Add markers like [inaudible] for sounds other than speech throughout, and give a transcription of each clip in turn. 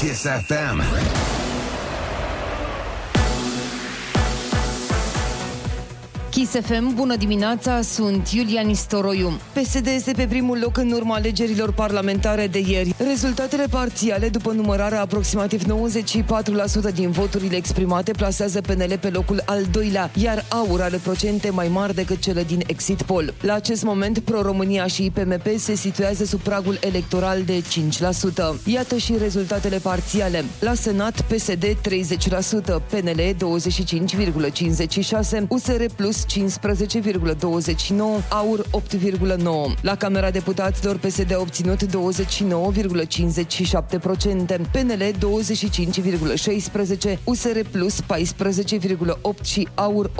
Kiss FM. Kiss FM, bună dimineața, sunt Iulia Nistoroiu. PSD este pe primul loc în urma alegerilor parlamentare de ieri. Rezultatele parțiale, după numărarea aproximativ 94% din voturile exprimate, plasează PNL pe locul al doilea, iar AUR are procente mai mari decât cele din Exit Poll. La acest moment, Pro-România și IPMP se situează sub pragul electoral de 5%. Iată și rezultatele parțiale. La Senat, PSD 30%, PNL 25,56%, USR Plus 15,29, AUR 8,9. La Camera Deputaților PSD a obținut 29,57%, PNL 25,16, USR Plus 14,8 și AUR 8,8.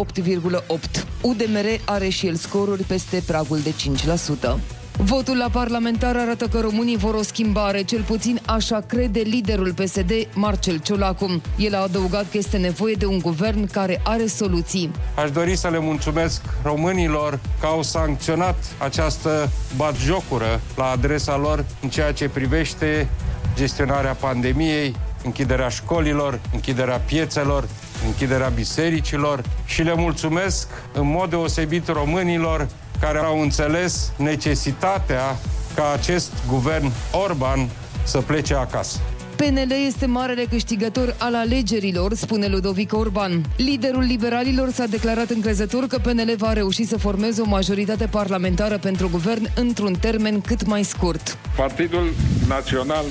UDMR are și el scoruri peste pragul de 5%. Votul la parlamentar arată că românii vor o schimbare, cel puțin așa crede liderul PSD, Marcel Ciolacu. El a adăugat că este nevoie de un guvern care are soluții. Aș dori să le mulțumesc românilor că au sancționat această batjocură la adresa lor în ceea ce privește gestionarea pandemiei, închiderea școlilor, închiderea piețelor, închiderea bisericilor și le mulțumesc în mod deosebit românilor care au înțeles necesitatea ca acest guvern Orban să plece acasă. PNL este marele câștigător al alegerilor, spune Ludovic Orban. Liderul liberalilor s-a declarat încrezător că PNL va reuși să formeze o majoritate parlamentară pentru guvern într-un termen cât mai scurt. Partidul Național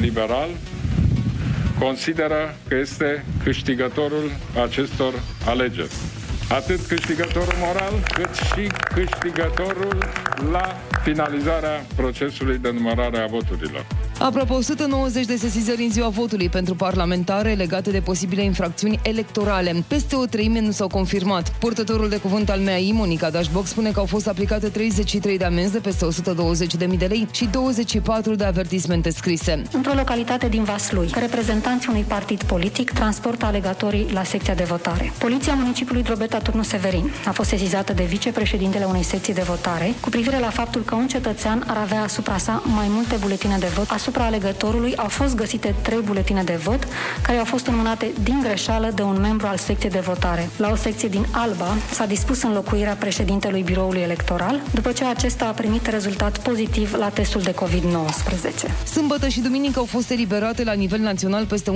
Liberal consideră că este câștigătorul acestor alegeri atât câștigătorul moral, cât și câștigătorul la finalizarea procesului de numărare a voturilor. Apropo 190 de sesizări în ziua votului pentru parlamentare legate de posibile infracțiuni electorale. Peste o treime nu s-au confirmat. Purtătorul de cuvânt al MEAI, Monica Dashbox, spune că au fost aplicate 33 de amenzi de peste 120.000 de lei și 24 de avertismente scrise. Într-o localitate din Vaslui, reprezentanții unui partid politic transportă alegatorii la secția de votare. Poliția municipiului Drobeta Turnu Severin a fost sesizată de vicepreședintele unei secții de votare cu privire la faptul că un cetățean ar avea asupra sa mai multe buletine de vot asupra alegătorului au fost găsite trei buletine de vot care au fost înmânate din greșeală de un membru al secției de votare. La o secție din Alba s-a dispus înlocuirea președintelui biroului electoral după ce acesta a primit rezultat pozitiv la testul de COVID-19. Sâmbătă și duminică au fost eliberate la nivel național peste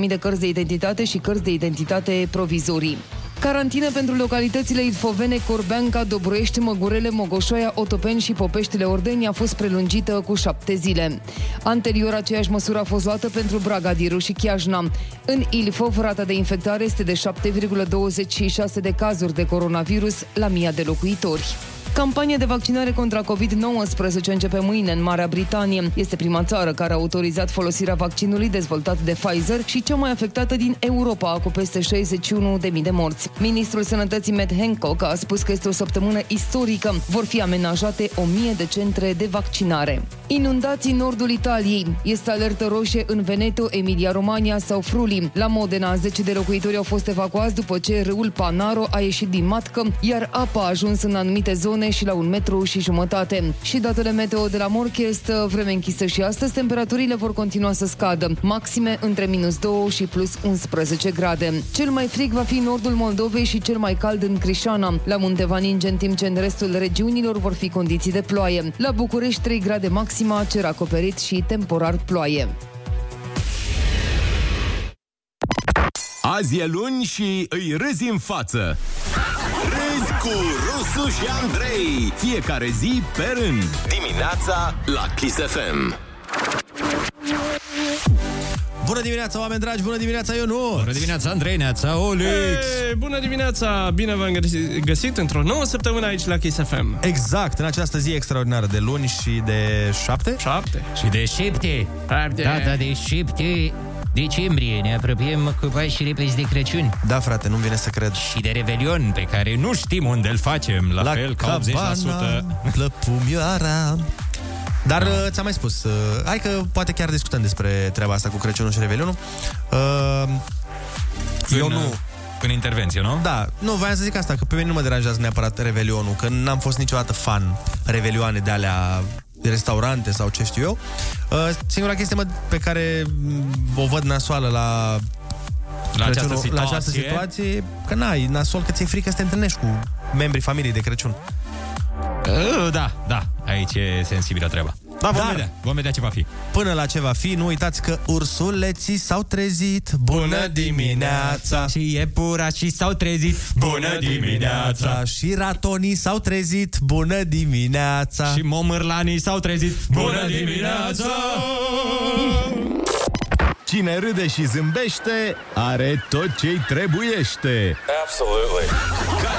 11.000 de cărți de identitate și cărți de identitate provizorii. Carantină pentru localitățile Ilfovene, Corbeanca, Dobroiești, Măgurele, Mogoșoaia, Otopeni și Popeștile Ordeni a fost prelungită cu șapte zile. Anterior, aceeași măsură a fost luată pentru Bragadiru și Chiajna. În Ilfov, rata de infectare este de 7,26 de cazuri de coronavirus la mii de locuitori. Campania de vaccinare contra COVID-19 începe mâine în Marea Britanie. Este prima țară care a autorizat folosirea vaccinului dezvoltat de Pfizer și cea mai afectată din Europa, cu peste 61.000 de morți. Ministrul Sănătății Matt Hancock a spus că este o săptămână istorică. Vor fi amenajate 1000 de centre de vaccinare. Inundații în nordul Italiei. Este alertă roșie în Veneto, Emilia-Romagna sau Fruli. La Modena, 10 de locuitori au fost evacuați după ce râul Panaro a ieșit din matcă, iar apa a ajuns în anumite zone zone și la un metru și jumătate. Și datele meteo de la Morchest, vreme închisă și astăzi, temperaturile vor continua să scadă. Maxime între minus 2 și plus 11 grade. Cel mai frig va fi nordul Moldovei și cel mai cald în Crișana. La Munteva ninge, în timp ce în restul regiunilor vor fi condiții de ploaie. La București 3 grade maxima, cer acoperit și temporar ploaie. Azi e luni și îi râzi în față. Râzi cu Rusu și Andrei. Fiecare zi pe rând. Dimineața la Kiss FM. Bună dimineața, oameni dragi! Bună dimineața, Ionuț! Bună dimineața, Andrei, neața, Olix! Hey, bună dimineața! Bine v-am găsit, găsit într-o nouă săptămână aici la Kiss FM. Exact, în această zi extraordinară de luni și de șapte? Șapte. Și de șapte. Șapte. Data de șapte decembrie. Ne apropiem cu pași repezi de Crăciun. Da, frate, nu vine să cred. Și de Revelion, pe care nu știm unde îl facem, la, La fel ca 80%. Plăpumioara. [laughs] Dar uh, ți-am mai spus, uh, hai că poate chiar discutăm despre treaba asta cu Crăciunul și Revelionul. Uh, eu în, nu... În intervenție, nu? Da, nu, voiam să zic asta, că pe mine nu mă deranjează neapărat Revelionul, că n-am fost niciodată fan Revelioane de alea restaurante sau ce știu eu. Uh, singura chestie mă, pe care m, o văd nasoală la La această Crăciunul- la această situație? situație, că n-ai nasol, că ți-e frică să te întâlnești cu membrii familiei de Crăciun. Uh, Da, da, aici e sensibilă treaba. Da, vom Dar- vedea, vom vedea ce va fi. Până la ce va fi, nu uitați că ursuleții s-au trezit. Bună dimineața! Și iepurașii s-au trezit. Bună dimineața! Și ratonii s-au trezit. Bună dimineața! Și momârlanii s-au trezit. Bună dimineața! Cine râde și zâmbește are tot ce-i trebuiește. Absolutely. Ca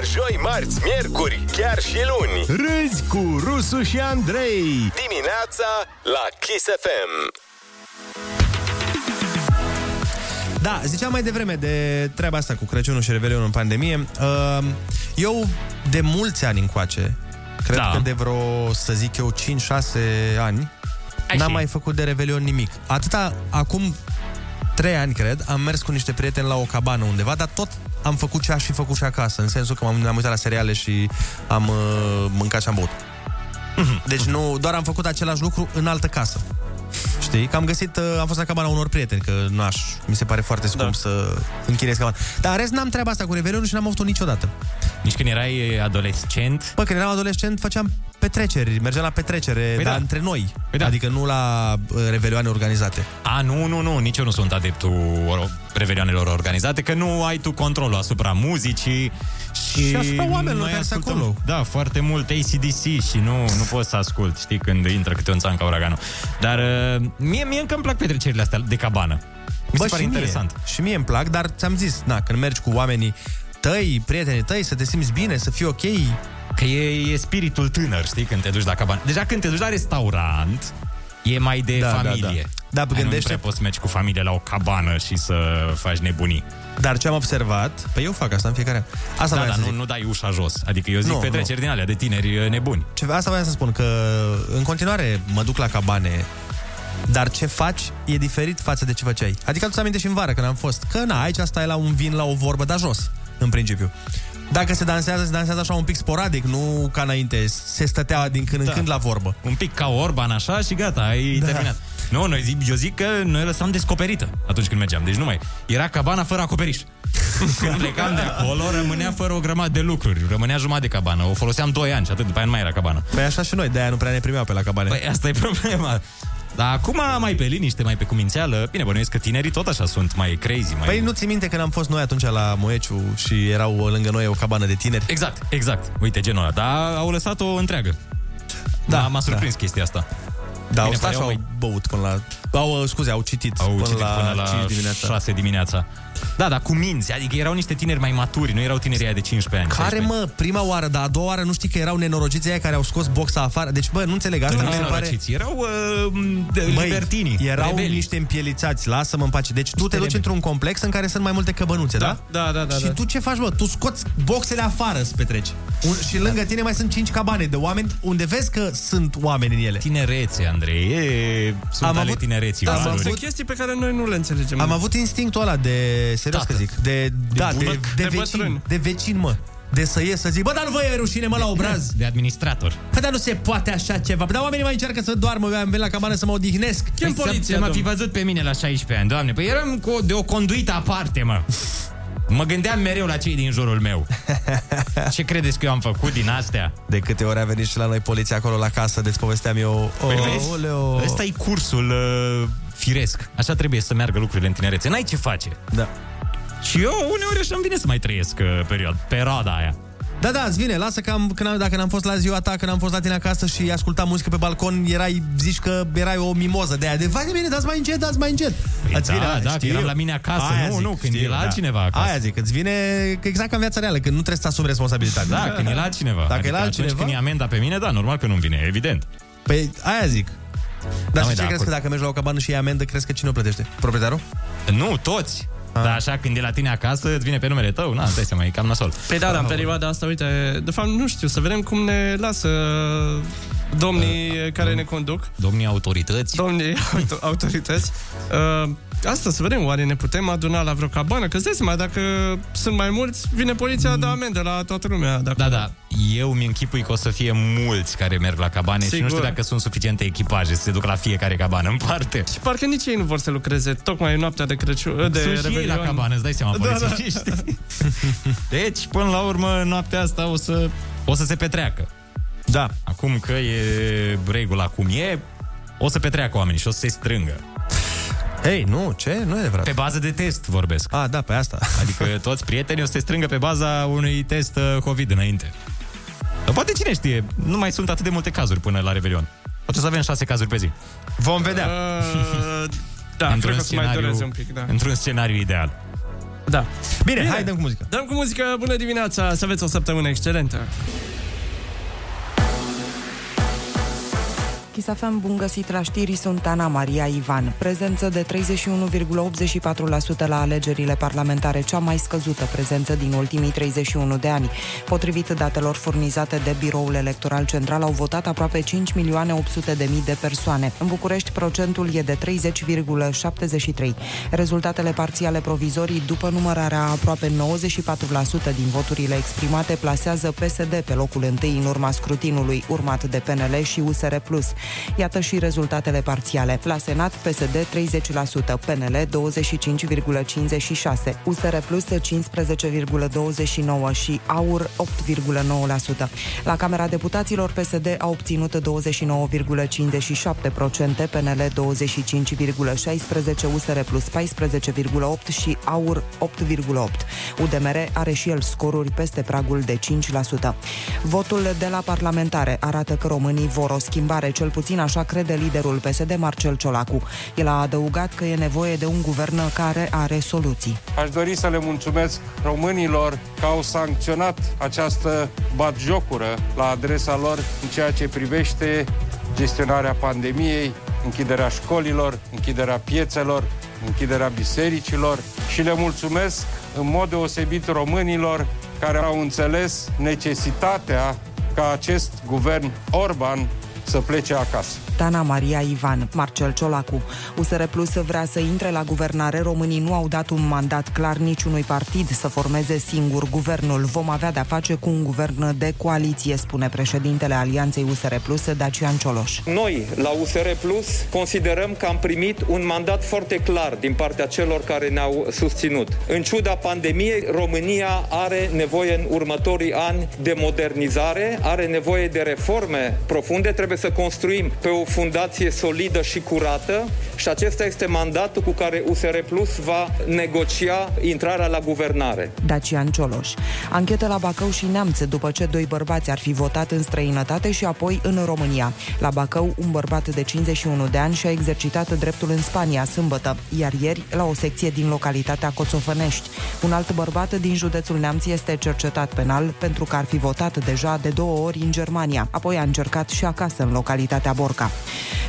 Vineri, joi, marți, miercuri, chiar și luni. Râzi cu Rusu și Andrei. Dimineața la Kiss FM. Da, ziceam mai devreme de treaba asta cu Crăciunul și Revelionul în pandemie. Uh, Eu, de mulți ani încoace, cred Da. că de vreo, să zic eu, 5-6 ani, Ai n-am și- mai făcut de Revelion nimic. Atâta, acum 3 ani, cred, am mers cu niște prieteni la o cabană undeva, dar tot am făcut ce aș fi făcut și acasă, în sensul că m-am, am uitat la seriale și am uh, mâncat și am băut. Deci nu, doar am făcut același lucru în altă casă. Știi? Că am găsit, uh, am fost la cabana unor prieteni, că nu aș, mi se pare foarte scump da. să închinez cabana. Dar în rest n-am treaba asta cu Revelionul și n-am avut niciodată. Nici când erai adolescent, Bă, când eram adolescent făceam petreceri, mergeam la petrecere, Păi păi dar da. între noi. Păi da. Adică nu la uh, revelioane organizate. A, nu, nu, nu, nici eu nu sunt adeptul or- revelioanelor organizate, că nu ai tu controlul asupra muzicii și, Și asupra oamenilor noi care sunt ascultăm, acolo. Da, foarte mult ACDC și nu, nu poți să ascult, știi, când intră câte un țan ca uraganul. Dar uh, mie, mie încă îmi plac petrecerile astea de cabană. Mi se pare și interesant. Mie, și mie îmi plac, dar ți-am zis, na, când mergi cu oamenii tăi, prietenii tăi, să te simți bine, să fii ok. Că e, e spiritul tânăr, știi, când te duci la cabană. Deja când te duci la restaurant, e mai de Da, da, familie. da. Da, Ai, gândește- Nu prea poți să mergi cu familie la o cabană și să faci nebunii. Dar ce am observat, pe eu fac asta în fiecare an. Asta da, voiam dar să nu, zic. nu dai ușa jos. Adică eu zic Nu, petreceri din alea de tineri uh, nebuni. Ce, asta voiam să spun, că în continuare mă duc la cabane, dar ce faci e diferit față de ce făceai. Adică tu aminte și în vară când am fost, că na, aici stai la un vin, la o vorbă, dar jos, în principiu. Dacă se dansează, se dansează așa un pic sporadic, nu ca înainte, se stătea din când în Da. când la vorbă. Un pic ca Orban așa și gata, ai da. terminat. Nu, noi zic, eu zic că noi lăsam descoperită atunci când mergeam. Deci nu mai. Era cabana fără acoperiș. [laughs] Când plecam de acolo, rămânea fără o grămadă de lucruri. Rămânea jumătate de cabană. O foloseam 2 ani și atât, după aia nu mai era cabană. Păi așa și noi, de-aia nu prea ne primeau pe la cabane. Păi asta e problema. Dar acum mai pe liniște, mai pe cumințeală. Bine, bănuiesc că tinerii tot așa sunt mai crazy. Mai... Păi nu ți minte când am fost noi atunci la Moeciu și erau lângă noi o cabană de tineri? Exact, exact. Uite, genul ăla. Dar au lăsat-o întreagă. Da, Da, m-a surprins da. chestia asta. Da, au Bine, stat și păi au au băut până la... Au, uh, scuze, au citit, Au până, citit la până la 5 dimineața. 6 dimineața. Da, dar cu minți, adică erau niște tineri mai maturi, nu erau tinerii aia de 15 ani. Care 16 mă, prima oară, dar a doua oară nu știi că erau nenorociții aia care au scos boxa afară? Deci, bă, nu înțeleg asta. Nu, mi se nu, pare... nenorociți, erau uh, de, Băi, libertinii, erau rebeli. niște împielițați, lasă-mă în pace. Deci tu te duci rebeli. într-un complex în care sunt mai multe căbănuțe, da? Da, da, da. și da. tu ce faci, bă? Tu scoți boxele afară să petreci. Un, și lângă tine mai sunt cinci cabane de oameni unde vezi că sunt oameni în ele. Tinerețe, Andrei, e... sunt Am ale avut- tinereții. Da, valori. sunt chestii pe care noi nu le înțelegem. Am avut instinctul ăla de, serios Tată. că zic, de, da, de, bunăc, de, de vecin, bătrân. de vecin, mă. De să ies să zic, bă, dar nu vă e rușine, mă, la obraz. De administrator. Păi, dar nu se poate așa ceva. Dar oamenii mai încearcă să doarmă, eu am venit la cabană să mă odihnesc. Chem Păi să- poliția, să mă fi domnule. văzut pe mine la 16 ani, doamne. Păi eram cu, de o conduită aparte, mă. Mă gândeam mereu la cei din jurul meu. [laughs] Ce credeți că eu am făcut din astea? De câte ori a venit și la noi poliția acolo la casă, deci povesteam eu... Păi Oh, vezi? oleo. Ăsta e cursul uh, firesc. Așa trebuie să meargă lucrurile în tinerețe. N-ai ce face. Da. Și eu uneori așa îmi vine să mai trăiesc uh, perioada, perioada aia. Da, da, îți vine, lasă că am, când am, dacă n-am fost la ziua ta, când am fost la tine acasă și ascultam muzică pe balcon, erai, zici că erai o mimoză de aia, de vai de bine, dați mai încet, dați mai încet. Păi Îți da, da, că știu. eram la mine acasă. Aia Nu, zic, nu, când e la da. altcineva acasă. Aia zic, îți vine exact ca în viața reală, când nu trebuie să asumi responsabilitatea. Da, când e la altcineva. Dacă adică e la altcineva... Atunci când e amenda pe mine, da, normal că nu-mi vine, evident. Păi aia zic. Dar măi, și ce da, crezi acord. că dacă mergi la o cabană și e amendă, crezi că cine o plătește? Proprietarul? Nu, toți. Dar așa, când e la tine acasă, îți vine pe numele tău, na, dai seama, e cam nasol. Păi da, dar în perioada asta, uite, de fapt, nu știu, să vedem cum ne lasă domnii care ne conduc, Domnii autorități. domnii [laughs] auto- autorități. Uh, [laughs] asta să vedem, oare ne putem aduna la vreo cabană? Că îți dai seama, dacă sunt mai mulți, vine poliția, mm. dă amendă la toată lumea. Dacă... Da, da. Eu mi închipui că o să fie mulți care merg la cabane Sigur. și nu știu dacă sunt suficiente echipaje să se ducă la fiecare cabană în parte. Și parcă nici ei nu vor să lucreze tocmai în noaptea de Crăciun, de Sunt și ei la cabană, îți dai seama, da, da. [laughs] Deci, până la urmă, noaptea asta o să, o să se petreacă. Da. Acum că e regula cum e, o să petreacă oamenii și o să se strângă. Hei, nu, ce? Nu e adevărat. Pe bază de test vorbesc. Ah, da, pe asta. Adică toți prietenii o să se strângă pe baza unui test uh, COVID înainte. Dar poate cine știe, nu mai sunt atât de multe cazuri până la Revelion. Poate să avem șase cazuri pe zi. Vom vedea. Uh, da, într-un cred că scenariu, mai dureze un pic, da. Într-un scenariu ideal. Da. Bine, Bine, hai dăm cu muzică. Dăm cu muzică, bună dimineața, să aveți o săptămână excelentă. Chisafem, bun găsit la știri, sunt Ana Maria Ivan. Prezență de 31,84% la alegerile parlamentare, cea mai scăzută prezență din ultimii 31 de ani. Potrivit datelor furnizate de Biroul Electoral Central, au votat aproape 5 milioane 800 de mii de persoane. În București, procentul e de 30,73. Rezultatele parțiale provizorii, după numărarea aproape 94% din voturile exprimate, plasează PSD pe locul întâi în urma scrutinului, urmat de PNL și USR+. Iată și rezultatele parțiale. La Senat, PSD 30%, PNL 25,56%, USR Plus 15,29% și AUR 8,9%. La Camera Deputaților, PSD a obținut 29,57%, PNL 25,16%, USR Plus 14,8% și AUR 8,8%. UDMR are și el scoruri peste pragul de 5%. Votul de la parlamentare arată că românii vor o schimbare, cel puțin așa crede liderul PSD Marcel Ciolacu. El a adăugat că e nevoie de un guvern care are soluții. Aș dori să le mulțumesc românilor că au sancționat această batjocură la adresa lor în ceea ce privește gestionarea pandemiei, închiderea școlilor, închiderea piețelor, închiderea bisericilor și le mulțumesc în mod deosebit românilor care au înțeles necesitatea ca acest guvern Orban să plece acasă. Tana Maria Ivan, Marcel Ciolacu. USR Plus vrea să intre la guvernare. Românii nu au dat un mandat clar niciunui partid să formeze singur guvernul. Vom avea de-a face cu un guvern de coaliție, spune președintele Alianței USR Plus, Dacian Cioloș. Noi, la USR Plus, considerăm că am primit un mandat foarte clar din partea celor care ne-au susținut. În ciuda pandemiei, România are nevoie în următorii ani de modernizare, are nevoie de reforme profunde, trebuie să construim pe o fundație solidă și curată și acesta este mandatul cu care USR Plus va negocia intrarea la guvernare. Dacian Cioloș. Anchetă la Bacău și Neamț după ce doi bărbați ar fi votat în străinătate și apoi în România. La Bacău, un bărbat de 51 de ani și-a exercitat dreptul în Spania sâmbătă, iar ieri la o secție din localitatea Coțofănești. Un alt bărbat din județul Neamț este cercetat penal pentru că ar fi votat deja de două ori în Germania. Apoi a încercat și acasă în localitatea Borca.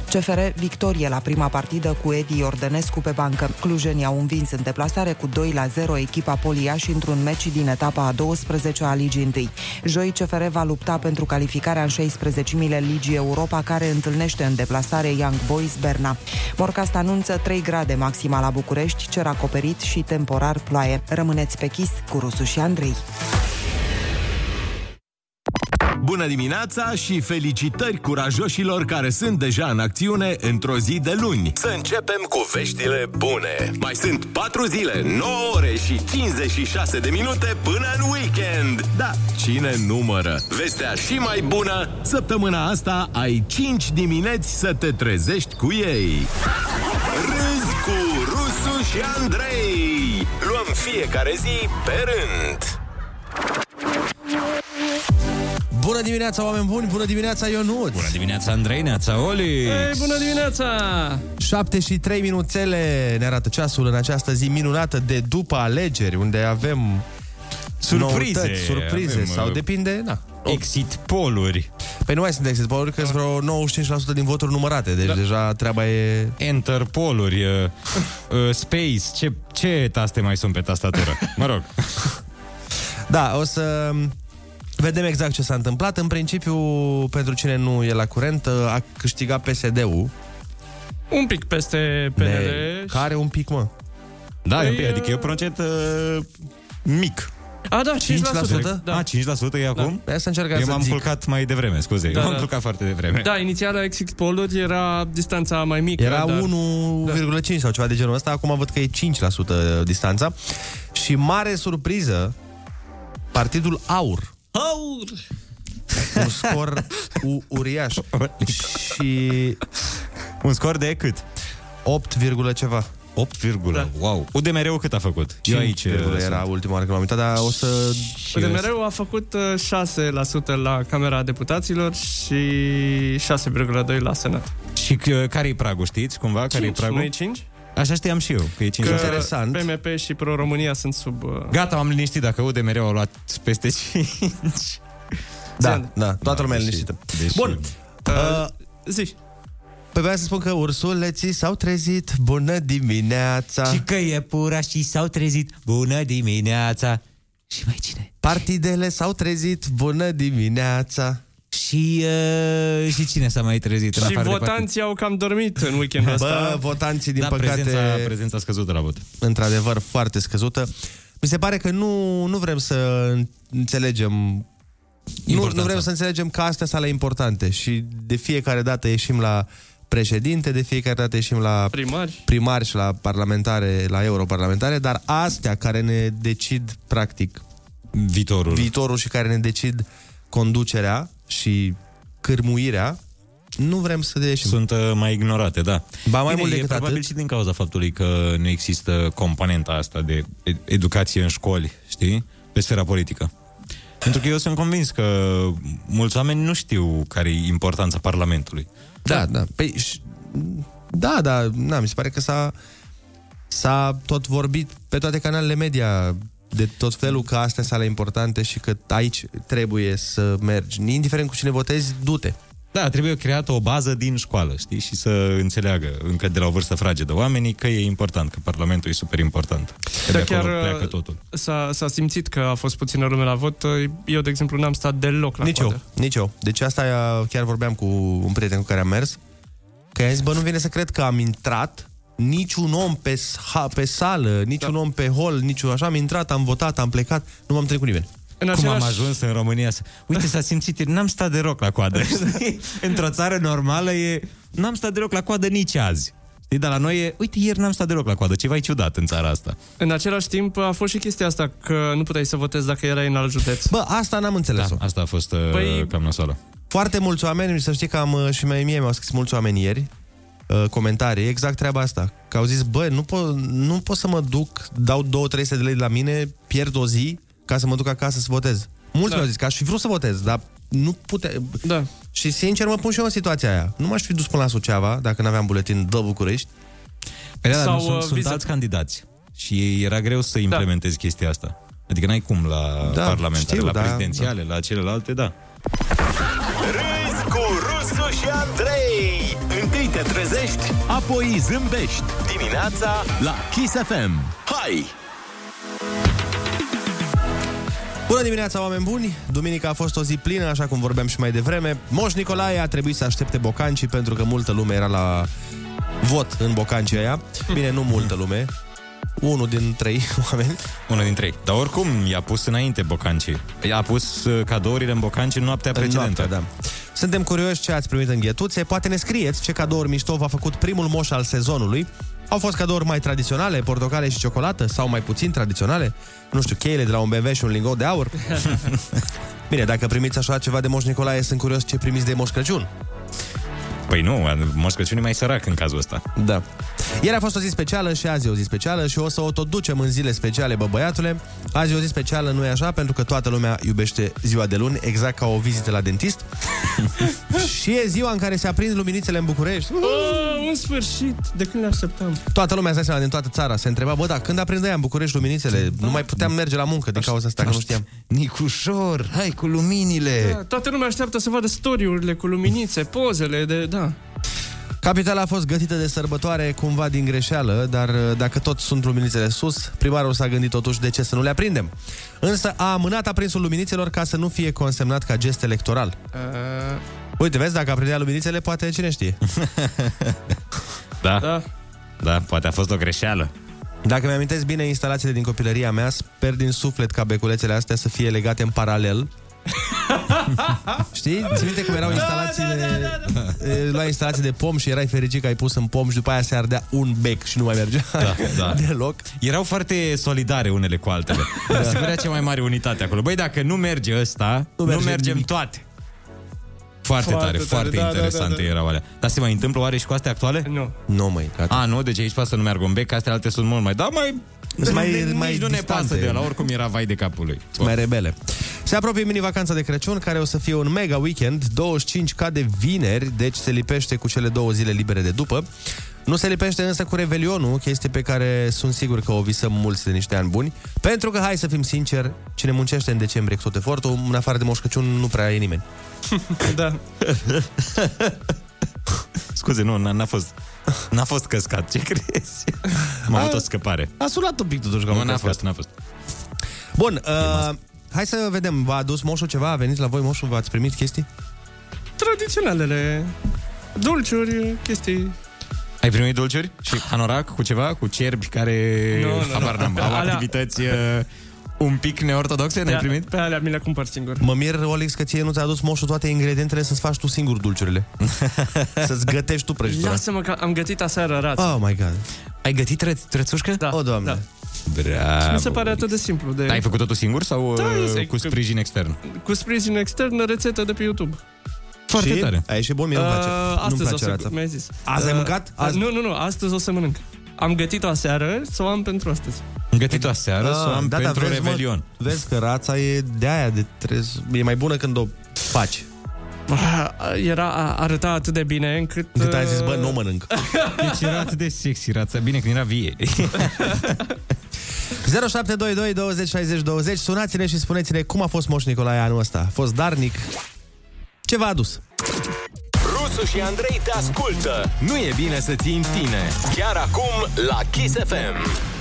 CFR victorie la prima partidă cu Edi Ordănescu pe bancă. Clujenii au învins în deplasare cu 2 la 0 echipa Poliași într-un meci din etapa a 12 a Ligii 1. Joi CFR va lupta pentru calificarea în 16 mile Ligii Europa care întâlnește în deplasare Young Boys Berna. Morcast anunță 3 grade maxima la București, cer acoperit și temporar ploaie. Rămâneți pe chis cu Rusu și Andrei. Bună dimineața și felicitări curajoșilor care sunt deja în acțiune într-o zi de luni. Să începem cu veștile bune. Mai sunt 4 zile, 9 ore și 56 de minute până în weekend. Da, cine numără? Vestea și mai bună, săptămâna asta ai 5 dimineți să te trezești cu ei. Râzi cu Rusu și Andrei. Luăm fiecare zi pe rând. Bună dimineața, oameni buni! Bună dimineața, Ionut! Bună dimineața, Andrei, neața, Oli! Hey, bună dimineața! 7 și 3 minuțele ne arată ceasul în această zi minunată de după alegeri, unde avem surprize, noutăți, surprize avem, sau uh, depinde, na. Exit poluri. Păi nu mai sunt exit poluri, că sunt vreo 95% din voturi numărate, deci da. deja treaba e... Enter poluri, uh, uh, space, ce, ce taste mai sunt pe tastatură? Mă rog. Da, o să vedem exact ce s-a întâmplat. În principiu, pentru cine nu e la curent, a câștigat PSD-ul Un pic peste PNL. Ne- Care un pic, mă? Da, Păi, e un pic, adică e un uh, procent uh, mic. A, da, 5%. Da. A, 5% e acum? Da. Asta încerca Eu să m-am zic. culcat mai devreme, scuze. Da, Eu m-am da. culcat foarte devreme. Da, inițial la exit poll era distanța mai mică. Era dar... 1,5 sau ceva de genul ăsta, acum văd că e 5% distanța. Și mare surpriză, Partidul Aur. Aur! Un scor u- uriaș. și Un scor de cât? 8, virgulă ceva. 8, da. wow. UDMR-ul cât a făcut? 5, Eu aici uh, era sunt. ultima oară când m-am uitat, dar o să... UDMR-ul a făcut uh, 6% la Camera Deputaților și 6,2% la Senat. Și uh, care-i pragul, știți cumva? Care-i 5, pragul? nu e 5? Așa știam și eu, că e 5 Că Interesant. PMP și Pro-România sunt sub... Uh... Gata, m-am liniștit dacă UDMR-ul a luat peste 5. Da, da, toată lumea e deși- liniștită. deși- Bun. Uh, zi. Păi vreau să spun că ursuleții s-au trezit Bună dimineața Și că e pura și s-au trezit Bună dimineața Și mai cine? Partidele s-au trezit Bună dimineața Și, uh, și cine s-a mai trezit în Și afară de votanții au cam dormit în weekendul Bă, ăsta. votanții, din da, păcate, prezența, prezența scăzută la vot. într-adevăr, foarte scăzută. Mi se pare că nu, nu vrem să înțelegem nu, Importanța. nu vrem să înțelegem că astea sunt ale importante și de fiecare dată ieșim la președinte, de fiecare dată ieșim la Primari. primari și la parlamentare, la europarlamentare, dar astea care ne decid, practic, Viitorul. viitorul și care ne decid conducerea și cârmuirea, nu vrem să ieșim. Sunt uh, mai ignorate, da. Ba mai Bine, mult e decât probabil atât. și din cauza faptului că nu există componenta asta de ed- educație în școli, știi? Pe sfera politică. Pentru că eu sunt convins că mulți oameni nu știu care e importanța Parlamentului. Da, da. Păi, și- da, da, na, mi se pare că s-a, s-a tot vorbit pe toate canalele media de tot felul că astea sunt ale importante și că aici trebuie să mergi. Indiferent cu cine votezi, du-te. Da, trebuie creată o bază din școală, știi? Și să înțeleagă încă de la o vârstă fragedă oamenii că e important, că Parlamentul e super important. Că Da, de acolo chiar pleacă uh, totul. s-a, s-a simțit că a fost puțină lume la vot. Eu, de exemplu, n-am stat deloc la nici coadă. eu, nici eu. Deci asta uh, chiar vorbeam cu un prieten cu care am mers, că i-am zis, bă, nu vine să cred că am intrat niciun om pe, ha, pe sală, niciun da. om pe hol, niciun așa, am intrat, am votat, am plecat, nu m-am întâlnit cu nimeni. În Cum același... am ajuns în România să... Uite, s-a simțit, ieri, n-am stat deloc la coadă. [laughs] știi? Într-o țară normală e... N-am stat deloc la coadă nici azi. Știi, dar la noi e... Uite, ieri n-am stat deloc la coadă. Ceva e ciudat în țara asta. În același timp a fost și chestia asta că nu puteai să votezi dacă erai în alt județ. Bă, asta n-am înțeles-o. Da, asta a fost uh, Păi- cam nasoală. Foarte mulți oameni, să știi că am uh, și mai mie mi-au scris mulți oameni ieri uh, comentarii, exact treaba asta. Că au zis, bă, nu pot, nu pot să mă duc, dau 2-300 de lei de la mine, pierd o zi ca să mă duc acasă să votez. Mulți Da. mi-au zis că aș fi vrut să votez, dar nu pute... Da. Și sincer mă pun și eu în situația aia. Nu m-aș fi dus până la Suceava dacă n-aveam buletin de București. Păi da, dar Sau, nu sunt, uh, sunt viză- alți candidați. Și era greu să implementezi chestia asta. Adică n-ai cum la Da, parlamentare, știu, la da, prezidențiale, la celelalte, da. Râzi cu Rusu și Andrei Întâi te trezești, apoi zâmbești Dimineața la Kiss FM Hai! Bună dimineața, oameni buni! Duminica a fost o zi plină, așa cum vorbeam și mai devreme. Moș Nicolae a trebuit să aștepte bocancii pentru că multă lume era la vot în bocancii aia. Bine, nu multă lume. Unul din trei [laughs] oameni. Unul din trei. Dar oricum i-a pus înainte bocancii. I-a pus uh, cadourile în bocanci în noaptea În precedentă. noapte, da. Suntem curioși ce ați primit în ghetuțe. Poate ne scrieți ce cadouri mișto v-a făcut primul moș al sezonului. Au fost cadouri mai tradiționale, portocale și ciocolată, sau mai puțin tradiționale? Nu știu, cheile de la un BMW și un lingot de aur? [laughs] Bine, dacă primiți așa ceva de Moș Nicolae, sunt curios ce primiți de Moș Crăciun. Păi nu, Moș Crăciun e mai sărac în cazul ăsta. Da. Ieri a fost o zi specială și azi e o zi specială și o să o tot ducem în zile speciale, bă băiatule. Azi e o zi specială, nu e așa? Pentru că toată lumea iubește ziua de luni, exact ca o vizită la dentist. [laughs] și e ziua în care se aprind luminițele în București. Oh, în sfârșit, de când le așteptam? Toată lumea îți dai seama din toată țara se întreba, bă, da, când aprind ea în București luminițele? Nu mai puteam merge la muncă din cauza asta, că nu știam. Nicușor, hai cu luminile! Da, toată lumea așteaptă să vadă story-urile cu luminițe, pozele de... Da. Capitala a fost gătită de sărbătoare cumva din greșeală, dar uh, dacă tot sunt luminițele sus, primarul s-a gândit totuși de ce să nu le aprindem. Însă a amânat aprinsul luminițelor ca să nu fie consemnat ca gest electoral. Uh, Uite, vezi, dacă aprindea luminițele, poate cine știe. [laughs] Da. da. Da, poate a fost o greșeală. Dacă mi-amintesc bine instalațiile din copilăria mea, sper din suflet ca beculețele astea să fie legate în paralel. [laughs] Știi? Ți minte cum erau instalațiile da, da, da, da. [laughs] Luai instalații de pom și erai fericit că ai pus în pom și după aia se ardea un bec și nu mai mergea da, [laughs] da. deloc. Erau foarte solidare unele cu altele. Da. Sigurea cea mai mare unitate acolo. Băi, dacă nu merge ăsta, nu, merge nu mergem nimic. toate. Foarte, foarte tare, tare, foarte da, interesante da, da, da. erau alea. Dar se mai întâmplă oare și cu astea actuale? Nu. Nu, mai. A, nu, deci aici poate să nu meargă un bec, că astea alte sunt mult mai... Da, mai mai, de, mai nici nu ne pasă de la oricum era vai de capul lui. Mai rebele. Se apropie mini-vacanța de Crăciun, care o să fie un mega weekend, 25 ca de vineri, deci se lipește cu cele două zile libere de după. Nu se lipește însă cu Revelionul, chestie pe care sunt sigur că o visăm mulți de niște ani buni, pentru că, hai să fim sinceri, cine muncește în decembrie cu tot efortul, în afară de Moș Crăciun, nu prea e nimeni. [laughs] [laughs] da. Scuze, nu, n-a, n-a fost N-a fost căscat, ce crezi? M-a avut o scăpare. A sunat un pic totuși că Nu, n-a fost, n-a fost. Bun, uh, hai să vedem. V-a adus moșul ceva? A venit la voi moșul? V-ați primit chestii? Tradiționalele. Dulciuri, chestii ai primit dulciuri? Și hanorac cu ceva? Cu cerbi care no, no, no. au activități uh, un pic neortodoxe? N-ai primit? Pe alea mi le cumpăr singur. Mă mir, Olix, că ție nu ți-a adus moșul toate ingredientele să-ți faci tu singur dulciurile. [laughs] Să-ți gătești tu prăjitura. Lasă-mă că am gătit aseară rață. Oh my god. Ai gătit tre- trețușcă? Da. O, doamne. Da. Bravo. Și mi se pare atât de simplu. De... Ai făcut totul singur sau da, uh, cu sprijin extern? Cu sprijin extern, rețetă de pe YouTube. Foarte și? tare. A ieșit bun, mie nu-mi place, uh, astăzi nu-mi place o să, mi-ai zis. Azi uh, ai mâncat? Azi... Nu, nu, nu, astăzi o să mănânc. Am gătit-o aseară, să o am pentru astăzi. Am gătit-o aseară, să o am da, pentru da, vezi, Revelion. Mă, vezi că rața e de aia, de trez... e mai bună când o faci. Era, arăta atât de bine încât... Încât ai zis, bă, nu mănânc. [laughs] Deci era atât de sexy rața, bine când era vie. 0722 20 60 20 Sunați-ne și spuneți-ne cum a fost Moș Nicolae anul ăsta. A fost darnic? Ce v-a adus? Rusu și Andrei te ascultă. Nu e bine să ții în tine. Chiar acum la Kiss FM.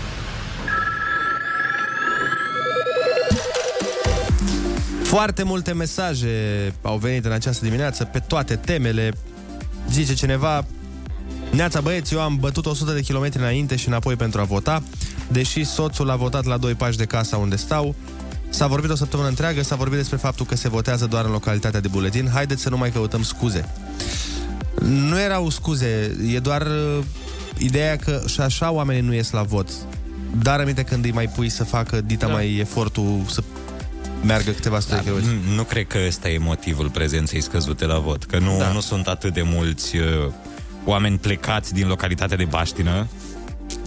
Foarte multe mesaje au venit în această dimineață pe toate temele. Zice cineva, Neața băieți, eu am bătut 100 de kilometri înainte și înapoi pentru a vota, deși soțul a votat la doi pași de casa unde stau. S-a vorbit o săptămână întreagă, s-a vorbit despre faptul că se votează doar în localitatea de buletin. Haideți să nu mai căutăm scuze. Nu erau scuze, e doar uh, ideea că și așa oamenii nu ies la vot. Dar aminte când îi mai pui să facă dita da. mai efortul să meargă câteva sute da, nu, nu cred că ăsta e motivul prezenței scăzute la vot, că nu, da. nu sunt atât de mulți uh, oameni plecați din localitatea de baștină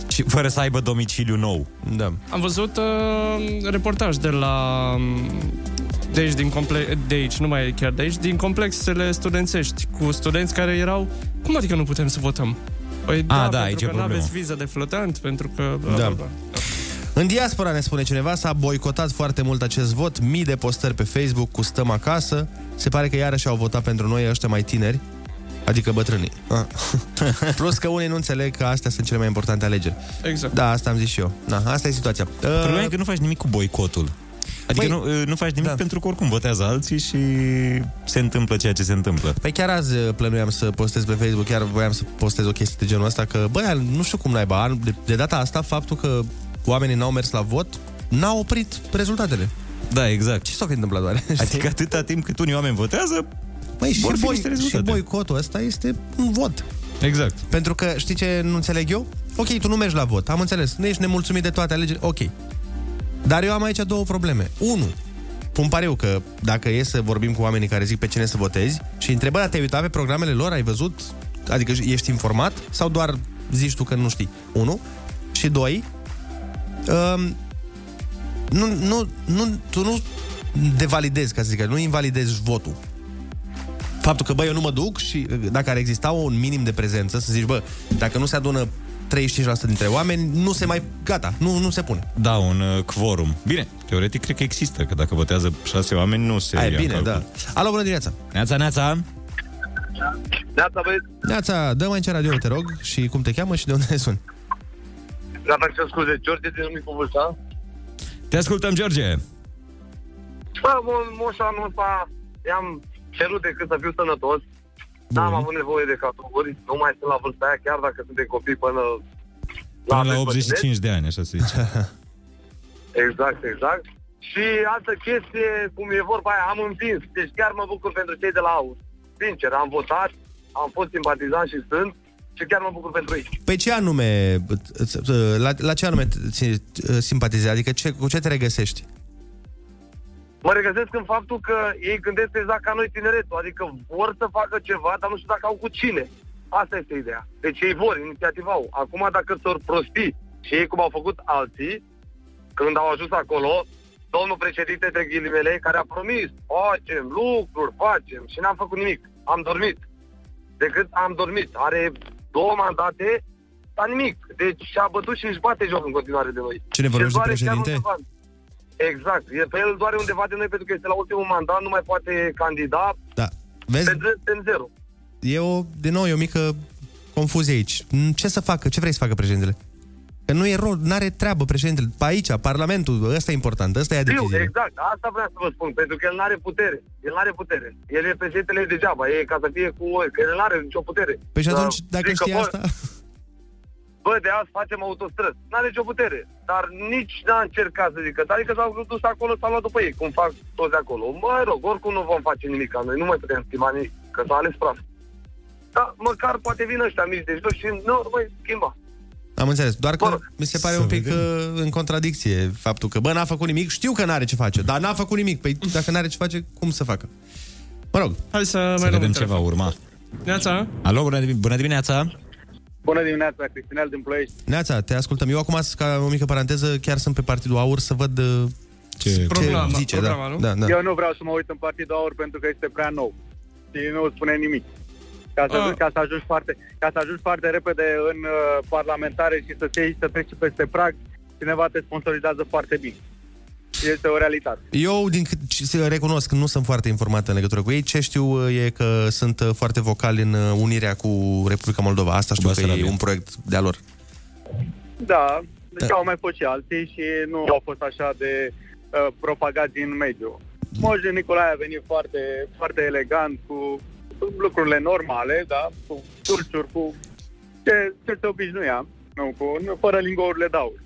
și fără să aibă domiciliu nou. Da. Am văzut uh, reportaj de la de aici, din comple- de aici, nu mai chiar de aici, din complexele studențești, cu studenți care erau, cum adică nu putem să votăm? Păi da, A, da, pentru aici că nu aveți viză de flotant, pentru că... Bla, da. Bla, bla. În diaspora, ne spune cineva, s-a boicotat foarte mult acest vot, mii de postări pe Facebook cu stăm acasă. Se pare că iarăși au votat pentru noi ăștia mai tineri, adică bătrânii. Ah. [laughs] Plus că unii nu înțeleg că astea sunt cele mai importante alegeri. Exact. Da, asta am zis și eu. Da, asta e situația. Problema uh... e că nu faci nimic cu boicotul. Adică păi, nu, nu faci nimic da. pentru că oricum votează alții și se întâmplă ceea ce se întâmplă. Păi chiar azi plănuiam să postez pe Facebook, chiar voiam să postez o chestie de genul ăsta, că băi, nu știu cum naiba, de, de data asta faptul că oamenii n-au mers la vot, n-au oprit rezultatele. Da, exact. Ce s-a întâmplat doar? Adică atâta timp cât unii oameni votează, Păi și, boi, și boicotul ăsta este un vot. Exact. Pentru că, știi ce nu înțeleg eu? Ok, tu nu mergi la vot, am înțeles, nu ești nemulțumit de toate alegerile, ok. Dar eu am aici două probleme. Unu, pun pariu că dacă e să vorbim cu oamenii care zic pe cine să votezi și întrebă, dar te-ai uitat pe programele lor, ai văzut? Adică ești informat sau doar zici tu că nu știi? Unu. Și doi, um, nu, nu, nu, tu nu devalidezi, ca să zic, nu invalidezi votul. Faptul că, bă, eu nu mă duc și dacă ar exista un minim de prezență, să zici, bă, dacă nu se adună 35% dintre oameni, nu se mai... Gata, nu, nu se pune. Da, un uh, quorum. Bine, teoretic cred că există, că dacă votează șase oameni, nu se Ai, bine, da. Alo, bună dimineața! Neața, neața! Neața, băieți! Neața, dă mai ce radio, te rog, și cum te cheamă și de unde ne [laughs] suni? Da, să scuze, George din Micu Vâlsa. Te ascultăm, George! Bă, moșul anul ăsta i-am cerut decât să fiu sănătos. N-am avut nevoie de cadouri, nu mai sunt la vârsta aia, chiar dacă suntem copii până Până la vârsta 85 de ani, așa se zice. [laughs] Exact, exact. Și altă chestie, cum e vorba aia, am învins. Deci chiar mă bucur pentru cei de la AUR. Sincer, am votat, am fost simpatizant și sunt și chiar mă bucur pentru ei. Pe ce anume, la, la ce anume ți- simpatizezi? Adică ce, cu ce te regăsești? Mă regăsesc în faptul că ei gândesc exact ca noi tineretul, adică vor să facă ceva, dar nu știu dacă au cu cine. Asta este ideea. Deci ei vor, inițiativa au. Acum dacă s-or prosti și ei cum au făcut alții, când au ajuns acolo, domnul președinte de ghilimele, care a promis, facem lucruri, facem, și n-am făcut nimic. Am dormit. Decât am dormit. Are două mandate, dar nimic. Deci și-a bătut și își bate joc în continuare de noi. Cine Și vorbește, îți doare chiar președinte? undeva. Exact. E, pe el doare undeva de noi pentru că este la ultimul mandat, nu mai poate candida. Da. Vezi? Suntem zero. E o, din nou, e o mică confuzie aici. Mm, Ce să facă? Ce vrei să facă președintele? Că nu e rol, n-are treabă președintele. Pe aici, Parlamentul, ăsta e important, ăsta e Știu, decizie. exact. Asta vreau să vă spun, pentru că el nu are putere. El nu are putere. El e președintele degeaba, e ca să fie cu voi, că el nu are nicio putere. Păi și atunci, Să dacă zică, știi bă, asta... [laughs] Bă, de azi facem autostrăzi. N-are nicio putere. Dar nici n-a încercat să zică. Dar adică s-au dus acolo, s-au luat după ei, cum fac toți de acolo. Mă rog, oricum nu vom face nimic ca noi. Nu mai putem schimba nimic, că s-a ales praf. Da, măcar poate vin ăștia mici de jos și nu, nu mai schimba. Am înțeles, doar că mi se pare un pic uh, în contradicție faptul că, bă, n-a făcut nimic, știu că n-are ce face, dar n-a făcut nimic. Păi dacă n-are ce face, cum să facă? Mă rog. Hai să, Să mai luăm vedem un ce va telefon. urma. Neața? Alo, bună, dim- bună dimineața! Bună dimineața, Cristinel din Ploiești. Neața, te ascultăm. Eu acum, ca o mică paranteză, chiar sunt pe Partidul Aur să văd uh, ce, Programa- zice. programa, da. nu? Da, da. Eu nu vreau să mă uit în Partidul Aur pentru că este prea nou și nu spune nimic. Ca să, Ah. ca să, ajungi, foarte, ca să ajungi foarte repede în uh, parlamentare și să te iei, să treci peste prag, cineva te sponsorizează foarte bine. Este o realitate. Eu, din cât ce- să recunosc că nu sunt foarte informat în legătură cu ei, ce știu uh, e că sunt uh, foarte vocali în uh, unirea cu Republica Moldova. Asta știu că e un proiect de-a lor. Da, deci au mai fost și alții și nu au fost așa de uh, propagați în mediu. Moș Nicolae a venit foarte, foarte elegant cu lucrurile normale, da, cu turciuri, cu ce, ce se obișnuia, nu, cu, nu, fără lingourile de aur.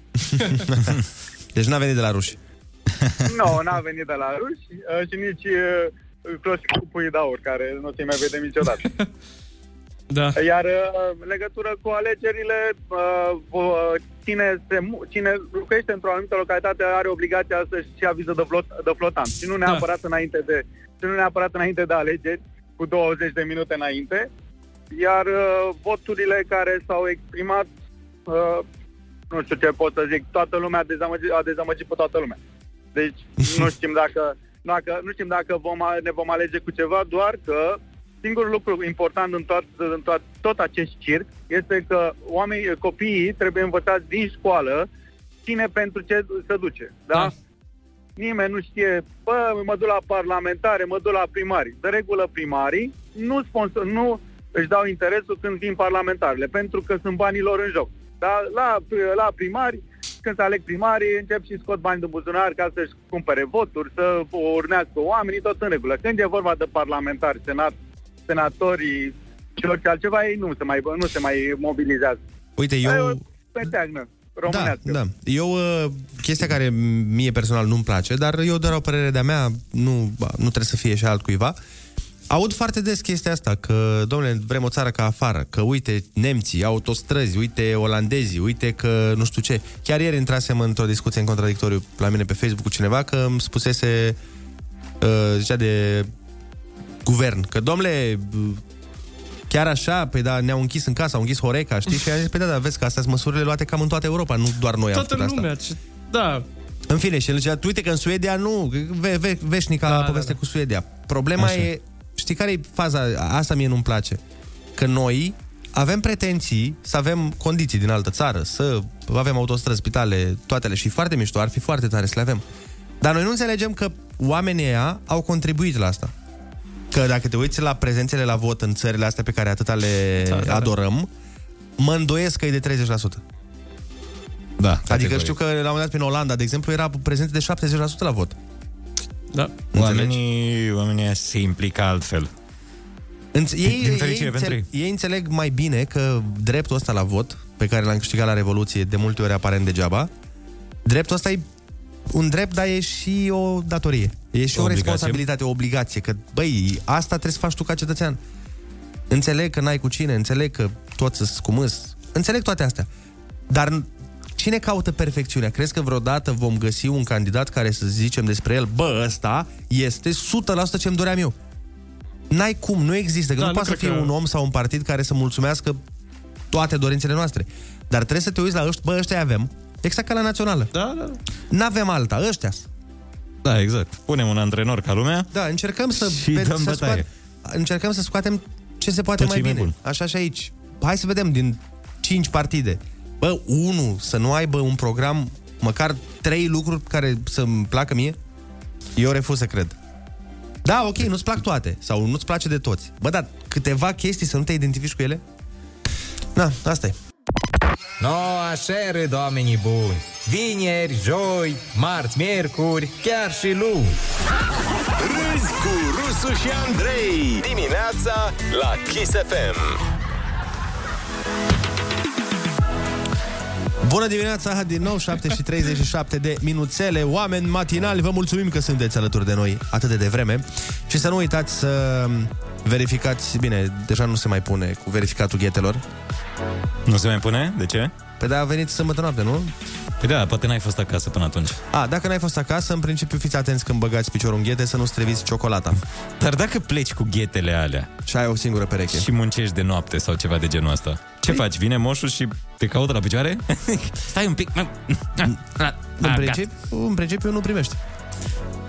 [laughs] Deci n-a venit de la ruși. [laughs] nu, n-a venit de la ruși uh, și nici uh, cloști cu pui de aur, care nu se mai vede niciodată. Da. Iar uh, în legătură cu alegerile, uh, uh, cine, se, mu- cine locuiește într-o anumită localitate are obligația să-și ia viză de, flot, de flotant. Și nu neapărat, da. înainte de, și nu neapărat înainte de alegeri, cu 20 de minute înainte. Iar uh, voturile care s-au exprimat, uh, nu știu ce pot să zic, toată lumea a dezamăgit, a dezamăgit pe toată lumea. Deci [laughs] nu știm dacă, dacă, nu știm dacă vom, a- ne vom alege cu ceva, doar că singurul lucru important în, tot, în tot, tot acest circ este că oamenii, copiii trebuie învățați din școală cine pentru ce se duce. Da? da. Nimeni nu știe, bă, mă duc la parlamentare, mă duc la primari. De regulă primarii nu, sponsor, nu își dau interesul când vin parlamentarele, pentru că sunt banii lor în joc. Da? La, la primari, când se aleg primarii, încep și scot bani din buzunar ca să-și cumpere voturi, să urnească oamenii, tot în regulă. Când e vorba de parlamentari, senat, senatorii și orice altceva, ei nu se mai, nu se mai mobilizează. Uite, eu... Pe teagnă, Da, românească. da. Eu, uh, chestia care mie personal nu-mi place, dar eu doar o părere de-a mea, nu, ba, nu trebuie să fie și altcuiva, Aud foarte des chestia asta, că, domnule, vrem o țară ca afară, că uite nemții, autostrăzi, uite olandezii, uite că nu știu ce. Chiar ieri intrasem într-o discuție în contradictoriu la mine pe Facebook cu cineva că îmi spusese, uh, zicea de guvern, că, domnule, chiar așa, păi da, ne-au închis în casă, au închis Horeca, știi? Și am zis, păi da, da, vezi că astea sunt măsurile luate cam în toată Europa, nu doar noi am Toată făcut asta. lumea, ce... da. În fine, și el zicea, uite că în Suedia nu, ve, ve, veșnica da, poveste da, da. cu Suedia. Problema Așa. e, știi care e faza, asta mie nu-mi place, că noi avem pretenții să avem condiții din altă țară, să avem autostrăzi, spitale, toate ale și foarte mișto, ar fi foarte tare să le avem. Dar noi nu înțelegem că oamenii ăia au contribuit la asta. Că dacă te uiți la prezențele la vot în țările astea pe care atâta le Da, da, da, da. adorăm, mă îndoiesc că e de 30%. Da, Adică categoric. știu că la un moment dat prin Olanda, de exemplu, era prezent de 70% la vot. Da. Oamenii, oamenii se implică altfel. Înț- ei, din ei, fericire pentru înțeleg, ei. ei înțeleg mai bine că dreptul ăsta la vot, pe care l-am câștigat la Revoluție, de multe ori aparent degeaba, dreptul ăsta e un drept, dar e și o datorie. E și o, O o obligație. responsabilitate, o obligație. Că, băi, asta trebuie să faci tu ca cetățean. Înțeleg că n-ai cu cine, înțeleg că toți sunt cu mâs, înțeleg toate astea. Dar cine caută perfecțiunea? Crezi că vreodată vom găsi un candidat care să zicem despre el, bă, ăsta este 100% ce-mi doream eu? N-ai cum, nu există, că Da, nu nu poate să cred fie că- un om sau un partid care să mulțumească toate dorințele noastre. Dar trebuie să te uiți la ăștia, bă, ăștia avem, exact ca la națională. Da, da. N-avem alta, ăștia Da, exact. Punem un antrenor ca lumea Da, încercăm să, și ve- dăm să bătaie. încercăm să scoatem ce se poate Tot mai ce e bine. mai Așa și aici. Hai să vedem din 5 partide. Bă, unul să nu aibă un program, măcar trei lucruri care să-mi placă mie, eu refuz să cred. Da, ok, nu-ți plac toate sau nu-ți place de toți. Bă, dar câteva chestii să nu te identifici cu ele? Da, asta e. Noua șeră, oamenii buni. Vineri, joi, marți, miercuri, chiar și luni. Râzi cu Rusu și Andrei Dimineața la Kiss FM Bună dimineața, din nou 7 și 37 de minuțele. Oameni matinali, vă mulțumim că sunteți alături de noi atât de devreme. Și să nu uitați să verificați Bine, deja nu se mai pune cu verificatul ghetelor Nu se mai pune? De ce? Păi da, a venit sâmbătă noapte, nu? Păi da, poate n-ai fost acasă până atunci. A, dacă n-ai fost acasă, în principiu fiți atenți când băgați piciorul în ghete să nu streviți ciocolata Dar dacă pleci cu ghetele alea Și ai o singură pereche și muncești de noapte sau ceva de genul ăsta, ce Păi- faci? Vine moșul și te caută la picioare? Stai un pic. În, Ah, principiu, în principiu nu primești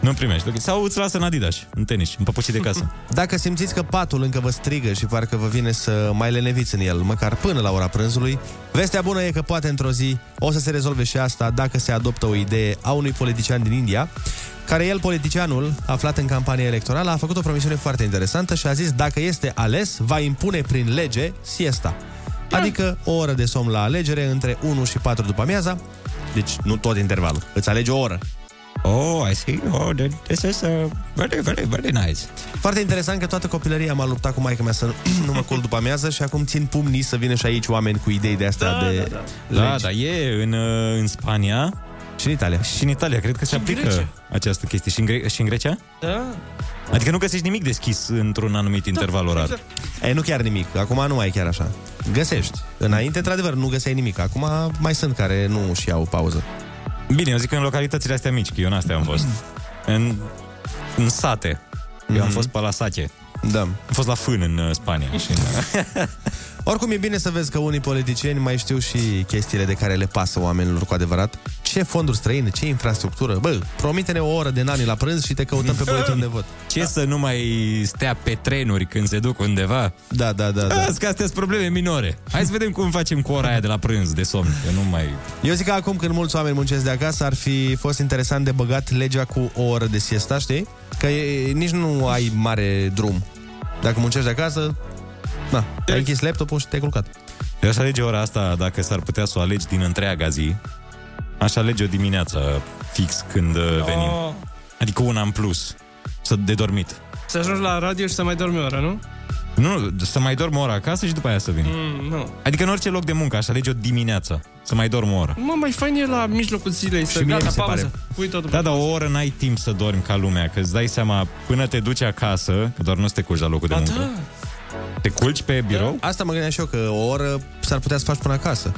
Nu primești. ok. Sau îți lasă în Adidas, în tenis, în păpușii de casă. [laughs] Dacă simțiți că patul încă vă strigă și parcă vă vine să mai leneviți în el, măcar până la ora prânzului, vestea bună e că poate într-o zi o să se rezolve și asta dacă se adoptă o idee a unui politician din India, care el, politicianul, aflat în campanie electorală, a făcut o promisiune foarte interesantă și a zis dacă este ales, va impune prin lege siesta. Adică o oră de somn la alegere între 1 și 4 după amiaza, deci nu tot intervalul, îți alegi o oră. Oh, I see. Oh, then this is uh, very, very, very nice. Foarte interesant că toată copilăria m-a luptat cu maica mea să [clears throat] nu mă culc după amiază și acum țin pumnii să vină și aici oameni cu idei de astea Da, de da, da. Da, legi. dar e în, uh, în Spania Și în Italia. și în Italia. Cred că se în aplică Grecia. această chestie. Și în, Gre- și în Grecia? Da. Adică nu găsești nimic deschis într-un anumit interval orar. exact. E, nu chiar nimic. Acum nu mai e chiar așa. Găsești. Înainte, într-adevăr, nu găseai nimic. Acum mai sunt care nu și iau pauză. Bine, eu zic că în localitățile astea mici, că eu în astea am fost. În, în sate. Eu am Mhm. fost pe la Sache. Da. Am fost la Fân în uh, Spania. Și în, [laughs] Oricum e bine să vezi că unii politicieni mai știu și chestiile de care le pasă oamenilor cu adevărat. Ce fonduri străine, ce infrastructură. Bă, promite-ne o oră de nani la prânz și te căutăm pe buletin de vot. ce să nu mai stea pe trenuri când se duc undeva? Da, da, da, da. Azi că astea sunt probleme minore. Hai să vedem cum facem cu ora aia de la prânz, de somn, că nu mai... Eu zic că acum când mulți oameni muncesc de acasă ar fi fost interesant de băgat legea cu o oră de siesta, știi? Că e, nici nu ai mare drum. Dacă muncești de acasă, na, ai închis laptopul și te-ai culcat. Eu aș alege ora asta, dacă s-ar putea să o alegi din întreaga zi, aș alege o dimineață fix când uh, venim. Oh. Adică una în plus, să de dormit. Să ajungi la radio și să mai dormi o oră, nu? Nu, să mai dorm o oră acasă și după aia să vin. Mm, nu. Adică în orice loc de muncă aș alege o dimineață, să mai dorm o oră. Mă, mai fain e la mijlocul zilei să mie gata, mi se pauză. pare. Pui totul Da, pe dar o pauză. oră n-ai timp să dormi ca lumea, că îți dai seama până te duci acasă, că doar nu să te culci la locul de Ba muncă. da. Te culci pe birou? Asta mă gândeam și eu, că o oră s-ar putea să faci până acasă.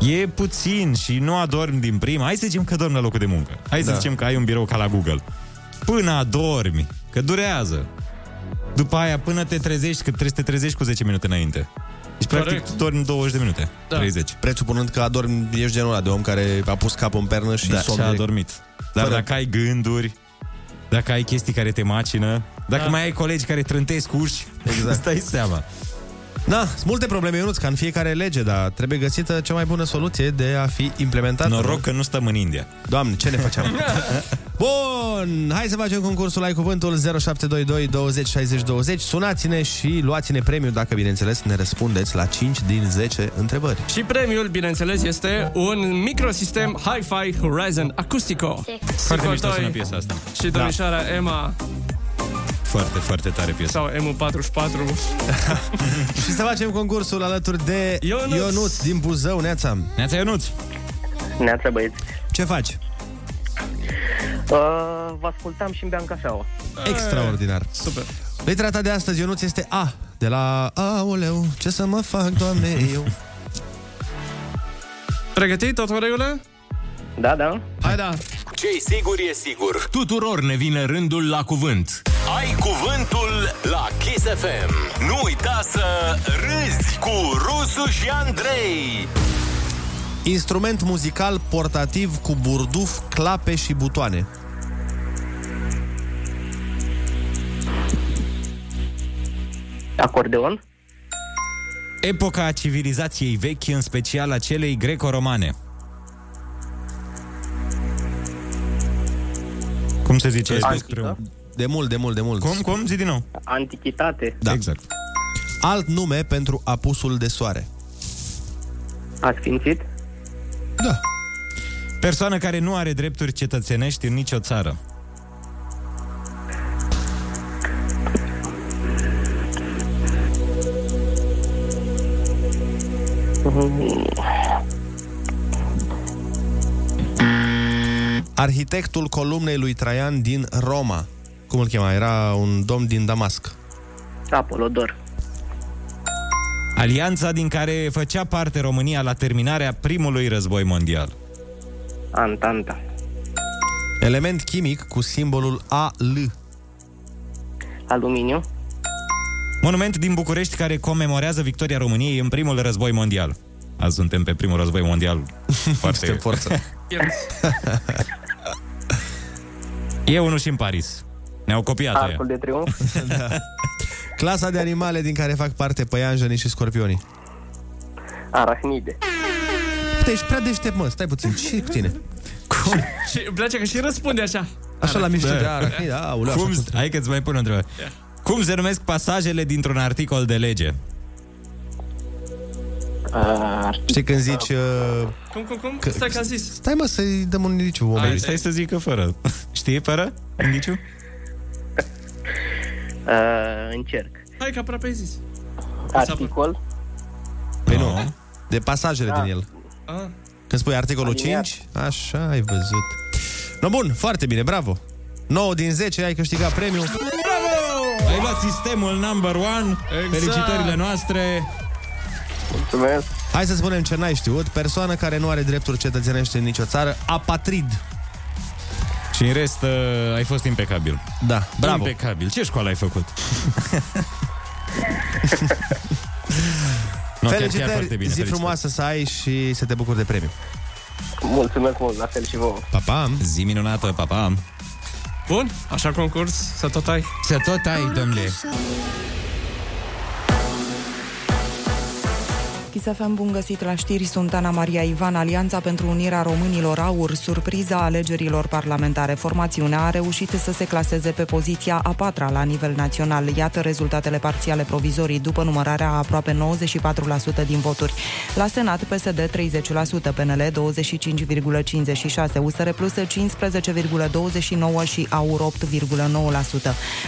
E puțin și nu adormi din prima. Hai să zicem că dormi la locul de muncă. Hai să Da. zicem că ai un birou ca la Google. Până adormi, că durează. După aia, până te trezești, că trebuie să te trezești cu 10 minute înainte. Deci, practic, Corect. dormi 20 de minute. Da. 30. Presupunând că adormi, ești genul ăla de om care a pus capul în pernă și Da, somn și a direct. adormit. Dar Fără- dacă ai gânduri, dacă ai chestii care te macină, dacă Da. mai ai colegi care trântesc uși, Exact. [laughs] îți dai seama. Da, sunt multe probleme, Ionuț, ca în fiecare lege, dar trebuie găsită cea mai bună soluție de a fi implementată. Noroc că nu stăm în India. Doamne, ce ne facem? [laughs] Bun, hai să facem concursul Ai Cuvântul 0722 20 60 20. Sunați-ne și luați-ne premiu dacă, bineînțeles, ne răspundeți la 5 din 10 întrebări. Și premiul, bineînțeles, este un microsistem Hi-Fi Horizon Acoustico. Foarte mișto Sicotoi sună piesa asta. Și domnișoara Emma Foarte, foarte tare piesă. Sau M44. [laughs] și să facem concursul alături de Ionuț, Ionuț din Buzău, Neața. Neața Ionuț. Neața băieți. Ce faci? Uh, vă ascultam și îmi beam cafeaua. Extraordinar. Super. Litera ta de astăzi, Ionuț, este A. De la Aoleu, ce să mă fac, doamne, eu. Pregătit? Tot în regulă? Da, da. Hai da. Ce-i sigur e sigur. Tuturor ne vine rândul la cuvânt. Ai cuvântul la Kiss FM. Nu uita să râzi cu Rusu și Andrei. Instrument muzical portativ cu burduf, clape și butoane. Acordeon. Epoca civilizației vechi, în special a celei greco-romane. Cum se zice? Antică? despre un- De mult, de mult, de mult. Cum, cum? Zi din nou. Antichitate. Da. Exact. Alt nume pentru apusul de soare. Asfințit. Da. Persoană care nu are drepturi cetățenești în nicio țară. Arhitectul columnei lui Traian din Roma. Cum îl chema? Era un domn din Damasc. Apolodor. Alianța din care făcea parte România la terminarea primului război mondial. Antanta. Element chimic cu simbolul AL. Aluminiu. Monument din București care comemorează victoria României în primul război mondial. Azi suntem pe primul război mondial. [laughs] Foarte Suntem forță. [laughs] E unul și în Paris. Ne-au copiat ăia. Arcul de triumf. [laughs] da. Clasa de animale din care fac parte păianjenii și scorpionii. Arachnide. Te ești prea deștept, mă. Stai puțin. ce cu tine? Cum? Și îmi place că și răspunde așa. Așa la mișto Da. de arachnide. Aoleu, Cum, așa. hai că-ți mai pun o întrebare. Cum se numesc pasajele dintr-un articol de lege? Știi când zici... Uh, Cum, cum, cum? Că- Stai că am zis. stai mă să-i dăm un indiciu Hai, oamenii. stai să zică fără. [laughs] Știi fără? Indiciu? [laughs] Uh, încerc. Hai că aproape ai zis. Articol. Păi nu. De pasajele Da. din el. Ah. Când spui articolul Aliniat. 5, așa ai văzut. No, bun, foarte bine, bravo. 9 din 10, ai câștigat premiul. Ai luat sistemul number one. Exact. Felicitările noastre. Mulțumesc. Hai să spunem ce n-ai știut. Persoană care nu are drepturi cetățenești în nicio țară, apatrid. Și în rest uh, ai fost impecabil. Da, bravo. Impecabil. Ce școală ai făcut? [laughs] Nu, chiar, chiar Felicitări, foarte bine. zi felicitări. frumoasă să ai și să te bucuri de premiu. Mulțumesc mult, la fel și vouă. Pa, pa! Zi minunată, pa, pa. Bun, așa concurs, să tot ai. Să tot ai, domnule. Chisafem bun găsit la știri, sunt Ana Maria Ivan, Alianța pentru Unirea Românilor Aur, surpriza alegerilor parlamentare. Formațiunea a reușit să se claseze pe poziția a patra la nivel național. Iată rezultatele parțiale provizorii după numărarea a aproape 94% din voturi. La Senat, PSD 30%, PNL 25,56%, USR Plus 15,29% și AUR 8,9%.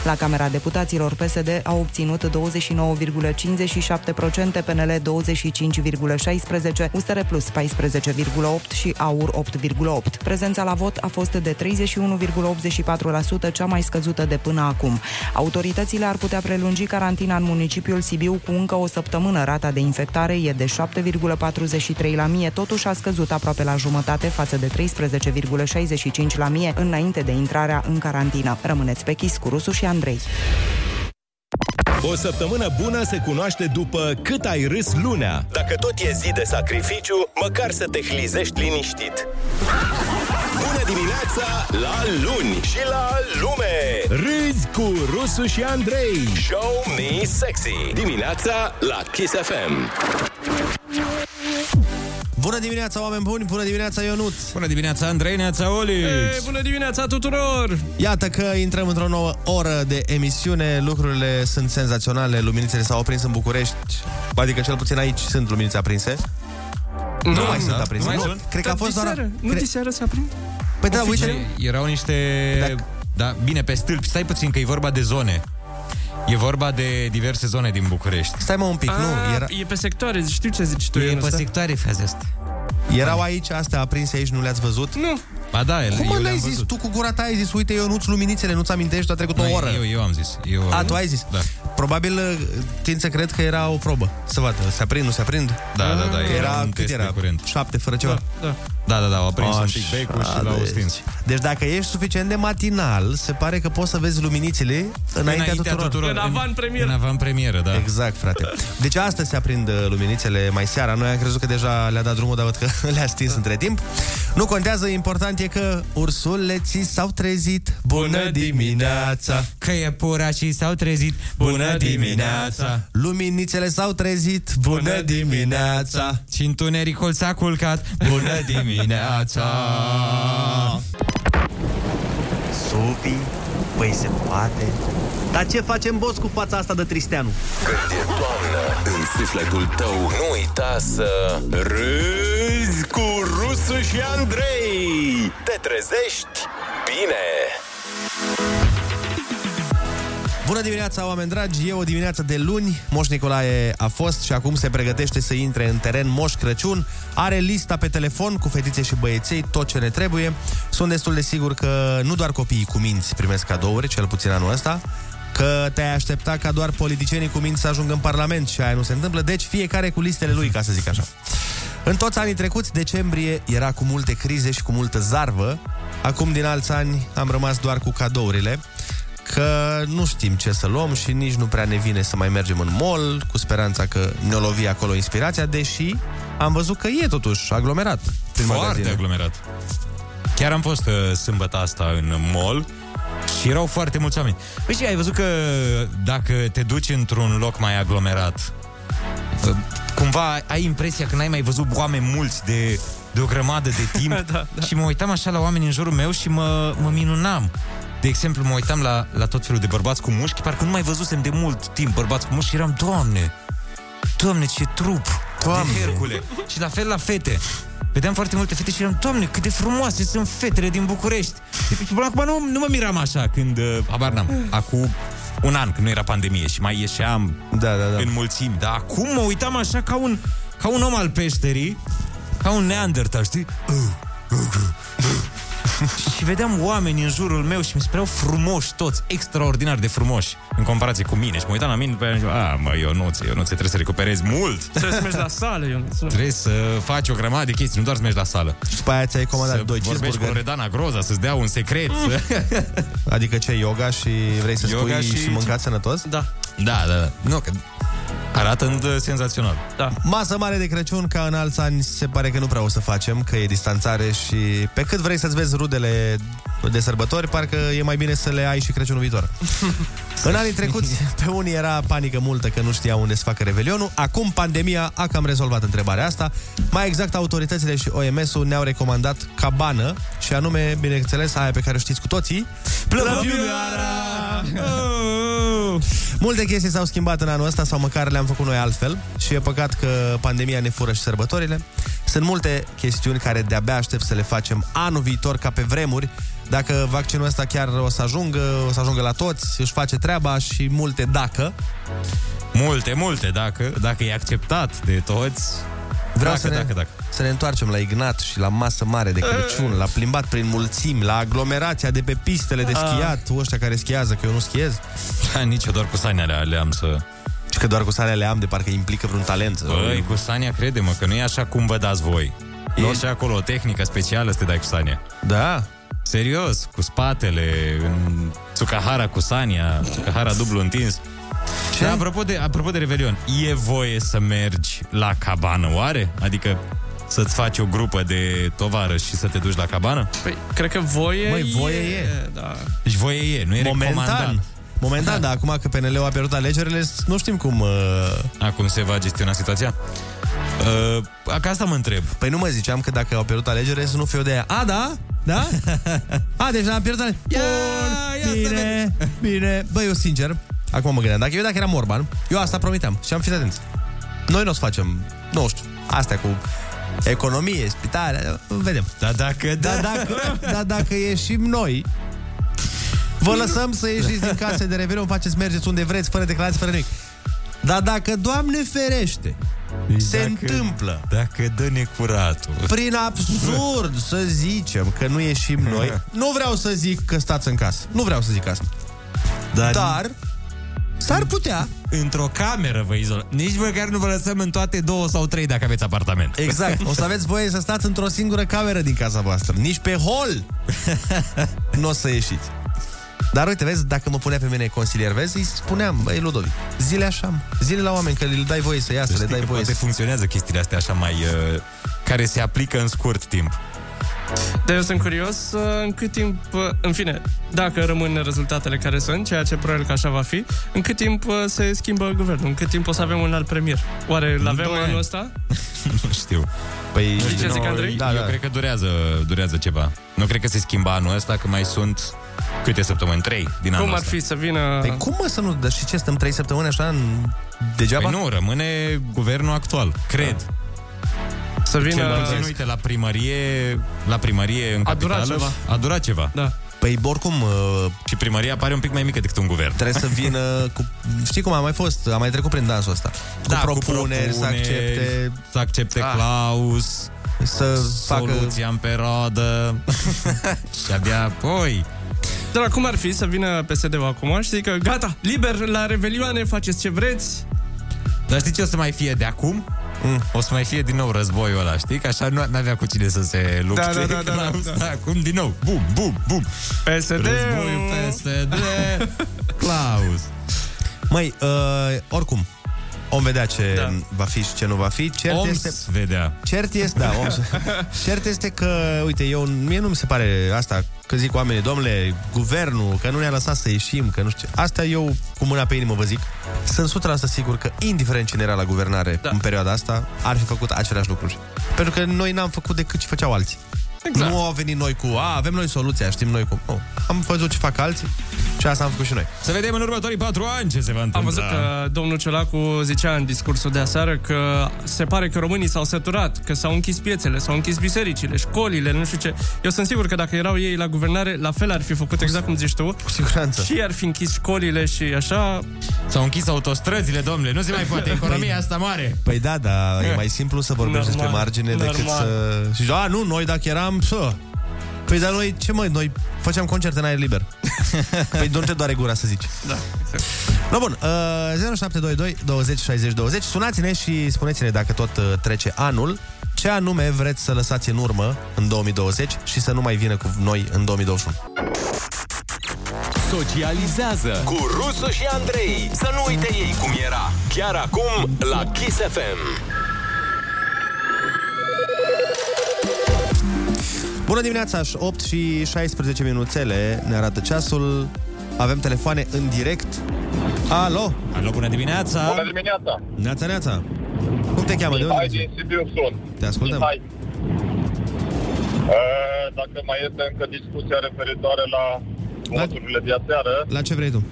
La Camera Deputaților, PSD a obținut 29,57%, PNL 25,16%, USR Plus 14,8% și AUR 8,8%. Prezența la vot a fost de 31,84%, cea mai scăzută de până acum. Autoritățile ar putea prelungi carantina în municipiul Sibiu cu încă o săptămână. Rata de infectare e de 7,43 la mie, totuși a scăzut aproape la jumătate față de 13,65 la mie înainte de intrarea în carantină. Rămâneți pe chis cu Rusu și Andrei. O săptămână bună se cunoaște după cât ai râs lunea. Dacă tot e zi de sacrificiu, măcar să te hlizești liniștit. Bună dimineața la luni și la lume! Râzi cu Rusu și Andrei. Show me sexy. Dimineața la Kiss FM. Bună dimineața, oameni buni! Bună dimineața, Ionuț! Bună dimineața, Andrei, neața Olix! Ei, bună dimineața tuturor! Iată că intrăm într-o nouă oră de emisiune, lucrurile sunt senzaționale, luminițele s-au aprins în București, adică cel puțin aici sunt luminițe aprinse. Nu, Da, mai sunt da, aprinse. nu mai Nu, sunt. cred că a Dar fost doar... diseară, Nu cre- diseară se aprind? Păi da, uite, Erau niște... Da, bine, pe stâlpi. Stai puțin că e vorba de zone. E vorba de diverse zone din București. Stai mă un pic, A, nu, era... E pe sectoare, știu ce zici tu. E Ionuț, pe da? sectoare, faze asta. Erau aici astea aprinse aici, nu le-ați văzut? Nu. Ba da, el, Cum mă eu n-ai le-am zis? văzut. Tu cu gura ta ai zis, uite, eu nu-ți luminițele, nu-ți amintești, a trecut o Nu, oră. Eu, eu am zis. Eu, A, tu ai zis? Da. Probabil uh, tind să cred că era o probă. Să vadă, se aprind, nu se aprind? Da, da, da, Că era Era, un cât test era? de curent. Șapte fără ceva? Da. Da, da, da, au aprins un Așa, pic becul și l-au deci. stins. Deci dacă ești suficient de matinal, se pare că poți să vezi luminițele înaintea, tuturor. În avant premieră. În avant premieră, da. Exact, frate. Deci astăzi se aprind uh, luminițele mai seara. Noi am crezut că deja le-a dat drumul, dar văd că [laughs] le-a stins între timp. Nu contează, important e că ursuleții s-au trezit. Bună dimineața! Că e pura și s-au trezit. Bună dimineața! Luminițele s-au trezit. Bună dimineața! Și întunericul s-a culcat. Bună dimineața! [laughs] Supi, păi se poate. Dar ce facem, boss, cu fața asta de Tristeanu? Când e toamnă în sufletul tău, nu uita să râzi cu Rusu și Andrei. Te trezești bine. Bună dimineața, oameni dragi! E o dimineață de luni. Moș Nicolae a fost și acum se pregătește să intre în teren Moș Crăciun. Are lista pe telefon cu fetițe și băieței, tot ce ne trebuie. Sunt destul de sigur că nu doar copiii cu minți primesc cadouri, cel puțin anul ăsta, că te-ai aștepta ca doar politicienii cu minți să ajungă în Parlament și aia nu se întâmplă, deci fiecare cu listele lui, ca să zic așa. În toți anii trecuți, decembrie era cu multe crize și cu multă zarvă. Acum, din alți ani, am rămas doar cu cadourile că nu știm ce să luăm și nici nu prea ne vine să mai mergem în mall, cu speranța că ne-o lovi acolo inspirația, deși am văzut că e totuși aglomerat. prin Foarte magazine. aglomerat. Chiar am fost uh, sâmbătă asta în mall și erau foarte mulți oameni. Păi și ai văzut că dacă te duci într-un loc mai aglomerat, uh, cumva ai impresia că n-ai mai văzut oameni mulți de, de o grămadă de timp [laughs] da, da. și mă uitam așa la oameni în jurul meu și mă, mă minunam. De exemplu, mă uitam la, la tot felul de bărbați cu mușchi, parcă nu mai văzusem de mult timp bărbați cu mușchi și eram, Doamne, Doamne, ce trup Doamne. de Hercule. Și la fel la fete. Vedeam foarte multe fete și eram, Doamne, cât de frumoase sunt fetele din București. Și până acum nu, nu mă miram așa când, uh, habar n-am, acum un an, când nu era pandemie și mai ieșeam da, da, da. în mulțimi. Dar acum mă uitam așa ca un, ca un om al peșterii, ca un neandertal, știi? [laughs] și vedeam oameni în jurul meu și mi se păreau frumoși toți, extraordinar de frumoși, în comparație cu mine. Și mă uitam la mine, după aia, zic, a, mă, Ionuț, Ionuț, trebuie să recuperezi mult. [laughs] Trebuie să mergi la sală, Ionuț. Trebuie să faci o grămadă de chestii, nu doar să mergi la sală. Și după aia ți-ai comandat Să doi vorbești cu cheeseburgeri. Loredana Groza, să-ți dea un secret. [laughs] Adică ce, yoga și vrei să Yoga spui și, și- și mâncați sănătos? Da. Da, da, da. Nu, că arată uh, senzațional. Da. Masă mare de Crăciun, ca în alți ani, se pare că nu prea o să facem, că e distanțare și pe cât vrei să-ți vezi rudele de sărbători, parcă e mai bine să le ai și Crăciunul viitor. [laughs] în anii trecuți, pe unii era panică multă că nu știau unde să facă revelionul. Acum pandemia a cam rezolvat întrebarea asta. Mai exact, autoritățile și OMS-ul ne-au recomandat cabană și anume, bineînțeles, aia pe care o știți cu toții, Plăvioara! Multe chestii s-au schimbat în anul ăsta sau măcar le-am făcut noi altfel și e păcat că pandemia ne fură și sărbătorile. Sunt multe chestiuni care de-abia aștept să le facem anul viitor ca pe vremuri. Dacă vaccinul ăsta chiar o să ajungă, o să ajungă la toți, își face treaba și multe dacă. Multe, multe, dacă, dacă e acceptat de toți. Vreau dacă, să, ne, dacă, dacă. să ne întoarcem la Ignat și la masă mare de Crăciun, la plimbat prin mulțimi, la aglomerația de pe pistele de Ah. schiat, ăștia care schiază, că eu nu schiez. Da, nici eu doar cu Sania le, le am să... Și că doar cu sarea le am, de parcă implică vreun talent. Băi, cu Sania crede-mă că nu e așa cum vă dați voi. E și acolo o tehnică specială să te dai cu Sania. Da? Serios, cu spatele, în Tsukahara cu Sania, Tsukahara dublu întins. Ce? Da, apropo de, apropo de Revelion, e voie să mergi la cabană, oare? Adică să-ți faci o grupă de tovarăși și să te duci la cabană? Păi, cred că voie Măi, voie e. Da. Deci voie e, nu e recomandat. Momentan. Momentan, dar acum că PNL-ul a pierdut alegerile, nu știm cum... Uh... Acum se va gestiona situația? Uh, ca asta mă întreb. Păi nu mă ziceam că dacă au pierdut alegerile să nu fiu de aia. A, da? Da? [laughs] A, deci n-am pierdut alegerile. Bun, bine, bine. Băi, eu sincer, acum mă gândeam, dacă eu dacă eram Orban, eu asta promiteam și am fi atenți. Noi nu o să facem, nu știu, astea cu economie, spitale, vedem. Da, dacă, da, dacă, da, dacă ieșim noi, Vă lăsăm să ieșiți din case de Revelion, faceți, mergeți unde vreți, fără declarații, fără nimic. Dar dacă, Doamne ferește, se dacă- întâmplă Dacă dă necuratul. prin absurd să zicem că nu ieșim noi, [laughs] nu vreau să zic că stați în casă. Nu vreau să zic asta. Dar, Dar s-ar putea. Într-o cameră vă izolați. Nici măcar nu vă lăsăm în toate două sau trei dacă aveți apartament. Exact. O să aveți voie să stați într-o singură cameră din casa voastră. Nici pe hol [laughs] nu o să ieșiți. Dar uite, vezi, dacă mă punea pe mine consilier, vezi, îi spuneam, băi, Ludovic, zile așa, mă. zile la oameni, că le dai voie să iasă, Să le știi dai că voie poate să... funcționează chestiile astea așa mai... Uh, care se aplică în scurt timp. Dar eu sunt curios uh, în cât timp, uh, în fine, dacă rămân rezultatele care sunt, ceea ce probabil că așa va fi, în cât timp uh, se schimbă guvernul, în cât timp o să avem un alt premier. Oare îl avem doi anul ani. ăsta? [laughs] nu știu. Păi, Nu știi ce zic, Andrei? Da, eu cred că durează, durează ceva. Nu cred că se schimba anul ăsta, că mai sunt câte săptămâni? Trei din anul Cum ar ăsta. fi să vină... Păi cum mă să nu... Dar și ce, stăm trei săptămâni așa în... degeaba? Păi nu, rămâne guvernul actual, cred. Să vină... Cel puțin, uite, la primărie, la primărie în A durat capitală, ceva. a durat ceva. Da. Păi oricum... Uh, și primăria pare un pic mai mică decât un guvern. Trebuie să vină [laughs] cu... Știi cum a mai fost? A mai trecut prin dansul ăsta. Cu Da, cu propuneri, să propuneri, accepte... Să accepte Ah. Klaus, să facă... soluția în perodă [laughs] și abia apoi... Dar cum ar fi să vină PSD-ul acum și să zică, gata, liber la revelioane, faceți ce vreți, Dar știi ce o să mai fie de acum? Mm. O să mai fie din nou războiul ăla, știi? Că așa nu avea cu cine să se lupte. Da, da, da, [laughs] da, Klaus, da, da. Acum din nou, bum, bum, bum. PSD Războiul PSD, Klaus. Măi, uh, oricum, om vedea ce Da. da. va fi și ce nu va fi. Cert Oms este... vedea. Cert este, da, om... [laughs] Cert este că, uite, eu, mie nu mi se pare asta, că zic oamenii, domnule, guvernul, că nu ne-a lăsat să ieșim, că nu știu ce. Asta eu, cu mâna pe inimă, vă zic, sunt 100% sigur că, indiferent cine era la guvernare da. în perioada asta, ar fi făcut aceleași lucruri. Pentru că noi n-am făcut decât ce făceau alții. Exact. Nu au venit noi cu, a, avem noi soluția, știm noi cum. Nu. Am văzut ce fac alții și asta am făcut și noi. Să vedem în următorii patru ani ce se va întâmpla. Am văzut că domnul Ciolacu zicea în discursul de aseară că se pare că românii s-au săturat, că s-au închis piețele, s-au închis bisericile, școlile, nu știu ce. Eu sunt sigur că dacă erau ei la guvernare, la fel ar fi făcut exact cum zici tu. Cu siguranță. Și ar fi închis școlile și așa. S-au închis autostrăzile, domnule, nu se mai poate, economia asta mare. Păi da, da, e mai simplu să vorbești Normal, despre margine decât normal. să... Și a, nu, noi dacă eram... Să... Păi dar noi, ce măi, noi făceam concerte în aer liber. [laughs] păi nu te doare gura să zici. Da, exact. No, bun, uh, 0722 20 60 20 Sunați-ne și spuneți-ne dacă tot uh, trece anul Ce anume vreți să lăsați în urmă în 2020 Și să nu mai vină cu noi în 2021 Socializează cu Rusu și Andrei. Să nu uite ei cum era. Chiar acum la Kiss FM. Bună dimineața, 8 și 16 minuțele Ne arată ceasul Avem telefoane în direct Alo Alo, bună dimineața Bună dimineața! Neața, neața Cum te cheamă? De Mihai unde? din Sibiu sunt. Te ascultăm. Mihai. Uh, Dacă mai este încă discuția referitoare la voturile de aseară, La ce vrei tu?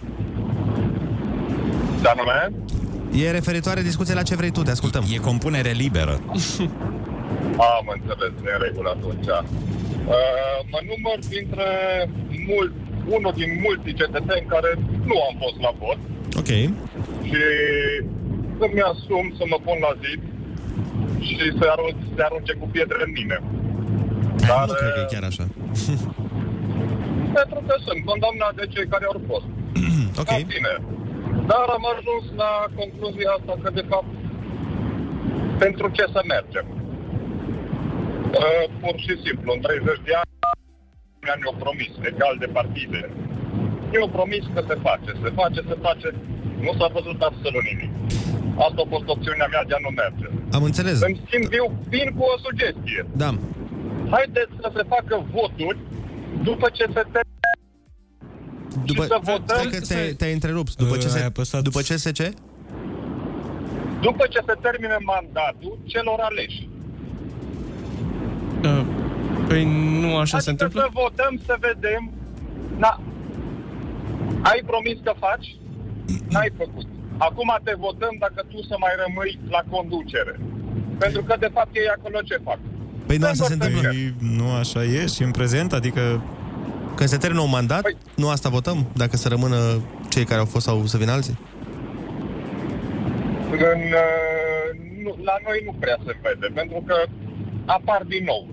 ce anume? E referitoare discuție la ce vrei tu, te ascultăm E compunere liberă [laughs] Am înțeles, e în regulă atunci. Uh, mă număr dintre mult, unul din mulți cetățeni care nu am fost la vot Ok și să-mi asum să mă pun la zid și să arunce, să arunce cu pietre în mine. Dar, Nu cred că e chiar așa Pentru că sunt condamnat de cei care au fost. [clears throat] Ok În fine. Dar am ajuns la concluzia asta că, de fapt, pentru ce să mergem? Uh, pur și simplu, în 30 de ani ne-au promis, egal de partide. Ne-au promis că se face, se face, se face. Nu s-a văzut absolut nimic. Asta a fost opțiunea mea de a nu merge. Am înțeles În schimb, eu vin cu o sugestie. Da Haideți să se facă voturi după ce se termină după, și să votăm Stai că te, te-ai întrerupt După ce, se, după ce se ce? după ce se termine mandatul celor aleși. Uh, Păi nu așa se Adică întâmplă? să votăm, să vedem. Na, ai promis că faci? N-ai făcut. Acum te votăm dacă tu să mai rămâi la conducere. Pentru că, de fapt, ei acolo ce fac? Păi nu asta se întâmplă Păi, nu așa e și în prezent, adică Când se termină un mandat, păi... nu asta votăm? Dacă să rămână cei care au fost sau să vină alții? În, uh, nu, la noi nu prea se vede, pentru că apar din nou.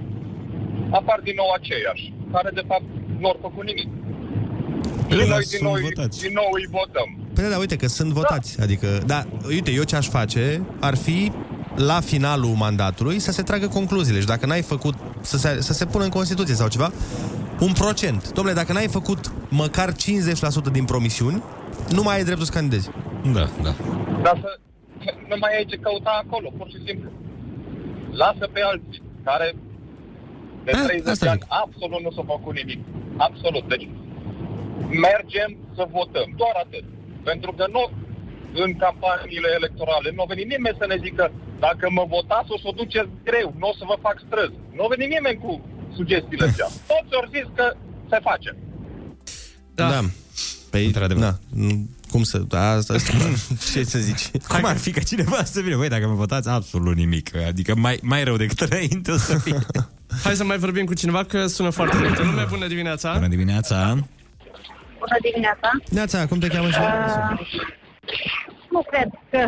Apar din nou aceiași, care de fapt nu au făcut nimic. Păi Și da, noi din sunt nou, votați. din nou îi votăm. Păi da, da, uite că sunt votați. Adică, da, uite, eu ce aș face ar fi la finalul mandatului să se tragă concluziile și dacă n-ai făcut, să se, să se pună în Constituție sau ceva, un procent. Domnule, dacă n-ai făcut măcar 50% din promisiuni, nu mai ai dreptul să candidezi. Da, da. Dar să nu mai ai ce căuta acolo, pur și simplu. Lasă pe alții care de 30 de ani absolut nu s-au făcut nimic. Absolut. Deci mergem să votăm. Doar atât. Pentru că nu în campaniile electorale nu a venit nimeni să ne zică dacă mă votați o să o duceți greu, nu o să vă fac străzi. Nu a venit nimeni cu sugestiile astea. [laughs] Toți au zis că se face. Da. da. Păi, da. nu- Cum să... Asta, asta [laughs] ce să zici? Cum ar fi ca cineva să vină? Băi, dacă mă votați, absolut nimic. Adică mai, mai rău decât înainte o să fie. [laughs] Hai să mai vorbim cu cineva că sună foarte multe lume. Bună dimineața! Bună dimineața! Bună dimineața! Neața, cum te cheamă și Uh, nu cred că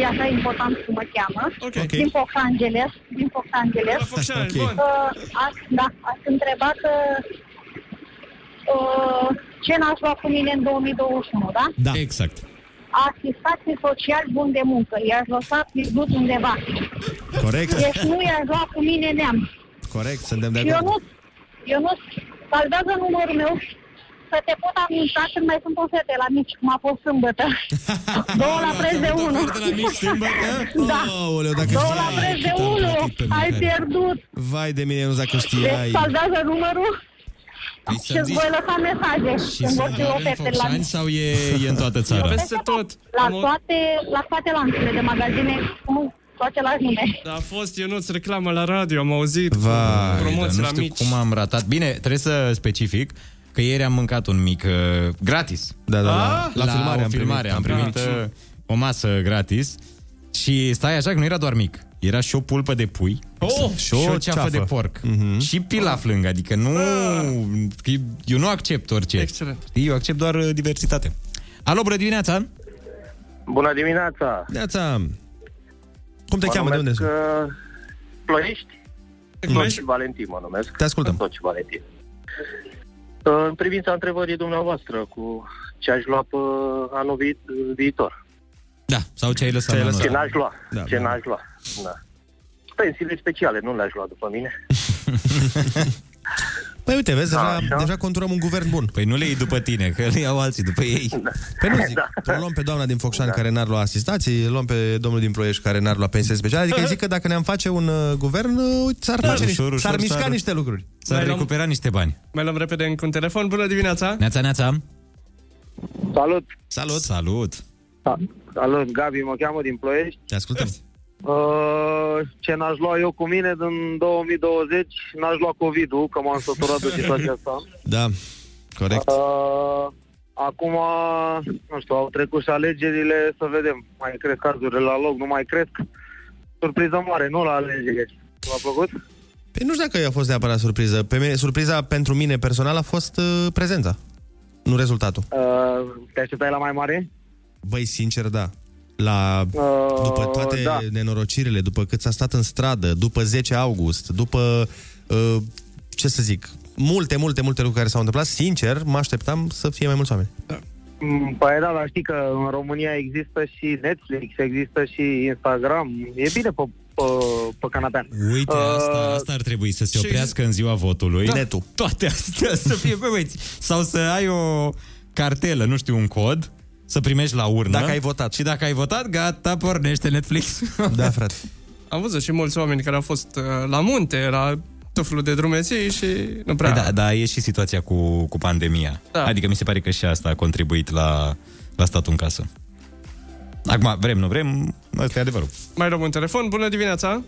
e așa important cum mă cheamă. Okay. Din Fox Angeles. Din Fox Angeles. Focșani, Ok. bun. Uh, ați, da, ați întrebat uh, uh, ce n-ați luat cu mine în 2021, da? Da. Exact. Asistații sociali bun de muncă. I-aș lăsa pierdut undeva. Corect. Deci nu i-aș lua cu mine neam. Corect, suntem de Și eu acord. nu, eu nu, salvează numărul meu să te pot anunța când mai sunt o fete la mici, cum a fost sâmbătă. [laughs] Două la preț de unu. la mici sâmbătă? [laughs] Da. Aoleu, dacă Două la știai preț de cât am unu. plătit pe Ai mâncare. pierdut. Vai de mine, nu dacă Deci știai. salvează numărul Păi și îți voi lăsa mesaje Și când vor sunt fi doar în ofertele la Focșani mici. sau e, e în toată țara? Peste tot. La toate, la toate lanțurile de magazine, cu toate la nume. Da, a fost Ionuț reclamă la radio, am auzit. cu Vai, promoții dar la nu știu mici. cum am ratat. Bine, trebuie să specific că ieri am mâncat un mic uh, gratis. Da, da, Ah? la, la filmare o am filmare primit. am primit uh, o masă gratis și stai așa că nu era doar mic. Era și o pulpă de pui Oh! și o ceafă, ceafă. de porc Mhm. și pilaf lângă, adică nu... că Eu nu accept orice. Excelent. Știi, Eu accept doar uh, diversitate. Alo, bună dimineața! Bună dimineața! Neața, cum te Mă cheamă? De unde numesc, sunt? uh, Ploiești? Toci Valentin mă numesc. Te ascultăm. Toci Valentin. Uh, În privința întrebării dumneavoastră cu ce aș lua pe anul vi- viitor. Da, sau ce ai lăsat Ce ai la lăsat? Ce noi? n-aș lua? Da, ce da. n-aș lua? Da. Pensiile speciale nu le-aș lua după mine. [laughs] Păi uite, vezi, deja, Așa. deja conturăm un guvern bun. Păi nu le iei după tine, că le iau alții după ei. Păi nu zic, o luăm pe doamna din Focșani care n-ar lua asistații, îl luăm pe domnul din Ploiești care n-ar lua pensii speciale, adică îi zic că dacă ne-am face un uh, guvern, uh, uite, s-ar face ușor, niște, ușor s-ar mișca s-ar- niște lucruri. S-ar Mai luăm- recupera niște bani. Mai luăm repede încă un telefon. Bună dimineața! Neața, neața! Salut! Salut! Salut! Salut, Gabi, mă cheamă din Ploiești. Te ascultăm. Uh, ce n-aș lua eu cu mine din 2020, n-aș lua COVID-ul, că m-am săturat de situația asta. [laughs] Da, corect. Uh, acum, nu știu, au trecut și alegerile, să vedem. Mai cresc cazurile la loc, nu mai cresc. Surpriză mare, nu la alegeri. V-a plăcut? Păi nu știu dacă a fost neapărat surpriză. Pe mine, surpriza pentru mine personal a fost uh, prezența, nu rezultatul. Uh, te așteptai la mai mare? Băi, sincer, da. La, Uh, după toate da. nenorocirile, după cât s-a stat în stradă, după 10 august, după, uh, ce să zic, multe, multe, multe lucruri care s-au întâmplat, sincer, mă așteptam să fie mai mulți oameni. Mm, Păi da, dar știi că în România există și Netflix, există și Instagram. E bine pe, pe, pe canapea. Uite, asta, asta ar trebui să se oprească în ziua votului. Da. Netul. Toate astea să fie pe băieți. Sau să ai o cartelă, nu știu, un cod, să primești la urnă. Dacă ai votat. Și dacă ai votat, gata, pornește Netflix. Da, frate. [laughs] Am văzut și mulți oameni care au fost uh, la munte, la tot felul de drumeții și nu prea... Păi da, da, e și situația cu, cu pandemia. Da. Adică mi se pare că și asta a contribuit la, la statul în casă. Acum, vrem, nu vrem, ăsta e adevărul. Mai luăm un telefon. Bună dimineața!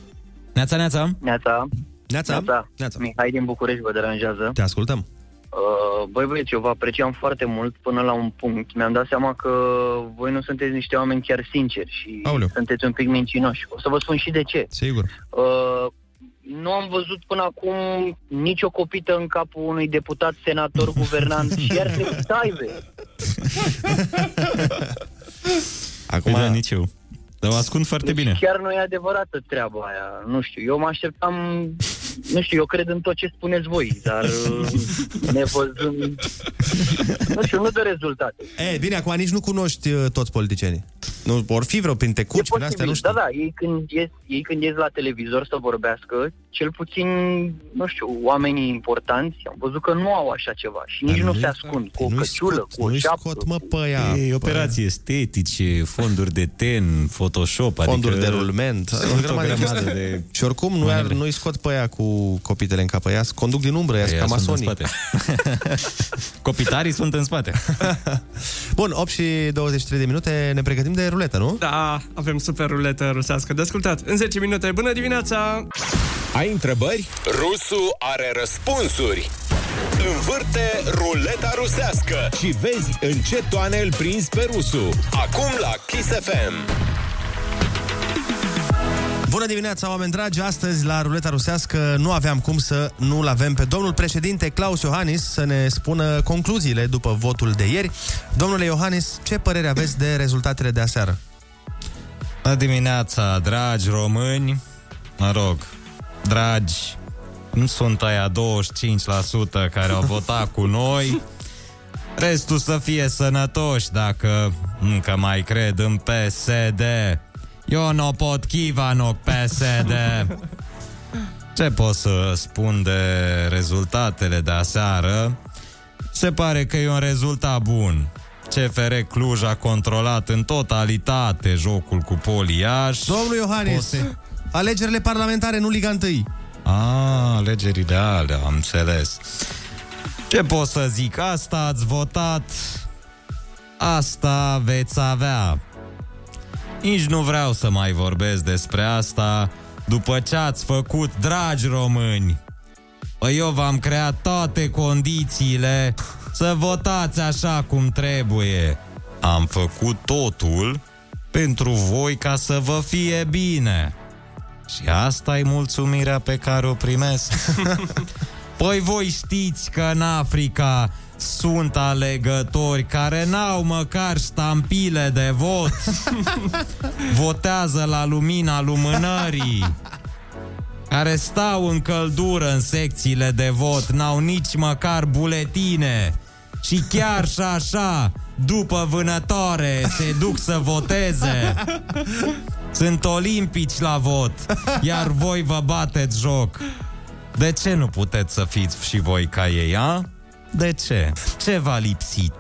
Neața, neața! Neața. Neața. Neața. Mihai din București vă deranjează. Te ascultăm. Uh, băi băieți, eu vă apreciam foarte mult până la un punct. Mi-am dat seama că voi nu sunteți niște oameni chiar sinceri și Aoleu. sunteți un pic mincinoși. O să vă spun și de ce. Sigur. Uh, nu am văzut până acum nicio copită în capul unui deputat, senator, [laughs] guvernant și iar trebuie să aibă. Acum... Da, nici eu. Dar o ascund foarte bine. Deci Chiar nu e adevărată treaba aia. Nu știu, eu mă așteptam... Nu știu, eu cred în tot ce spuneți voi, dar uh, nevăzând... Nu știu, nu dă rezultate. E, bine, acum nici nu cunoști uh, toți politicienii. Nu, or fi vreo prin tecuci, prin astea, nu știu. Da, da, ei când, ies, ei când ies la televizor să vorbească, cel puțin, nu știu, oamenii importanți, am văzut că nu au așa ceva și nici nu se ascund cu o căciulă, cu o nu-i șapcă. scot, mă, pe ea. E operații estetice, fonduri de ten, Photoshop, Fonduri adică de rulment. Sunt O o grămadă de grămadă chestii. de... Și oricum nu manevre. nu-i scot pe ea cu copitele în cap. Ea conduc din umbră, ea Ei, ca sunt în masonii. spate. [laughs] Copitarii sunt în spate. Bun, 8 și 23 de minute, ne pregătim de ruletă, nu? Da, avem super ruletă rusească de ascultat. În 10 minute, bună dimineața! Ai întrebări? Rusu are răspunsuri. Învârte ruleta rusească și vezi în ce toane îl prinzi pe Rusu. Acum la Kiss FM. Bună dimineața, oameni dragi! Astăzi, la ruleta rusească, nu aveam cum să nu-l avem pe domnul președinte Claus Iohannis să ne spună concluziile după votul de ieri. Domnule Iohannis, ce părere aveți de rezultatele de aseară? Bună dimineața, dragi români. Mă rog, dragi, nu sunt aia 25% care au votat cu noi. Restul să fie sănătoși dacă încă mai cred în PSD. Eu nu pot Kivanok PSD. Ce pot să spun de rezultatele de aseară? Se pare că e un rezultat bun. CFR Cluj a controlat în totalitate jocul cu Poliaș. Domnul Iohannis, alegerile parlamentare, nu Liga 1. A, alegerile alea, am înțeles. Ce pot să zic? Asta ați votat, asta veți avea. Nici nu vreau să mai vorbesc despre asta după ce ați făcut, dragi români. Păi eu v-am creat toate condițiile să votați așa cum trebuie. Am făcut totul pentru voi ca să vă fie bine. Și asta e mulțumirea pe care o primesc. [laughs] păi voi știți că în Africa sunt alegători care n-au măcar ștampile de vot. [laughs] Votează la lumina lumânării. Care stau în căldură în secțiile de vot, n-au nici măcar buletine. Și chiar și așa, după vânătoare, se duc să voteze. [laughs] Sunt olimpici la vot, iar [laughs] voi vă bateți joc. De ce nu puteți să fiți și voi ca ei, a? De ce? Ce v-a lipsit?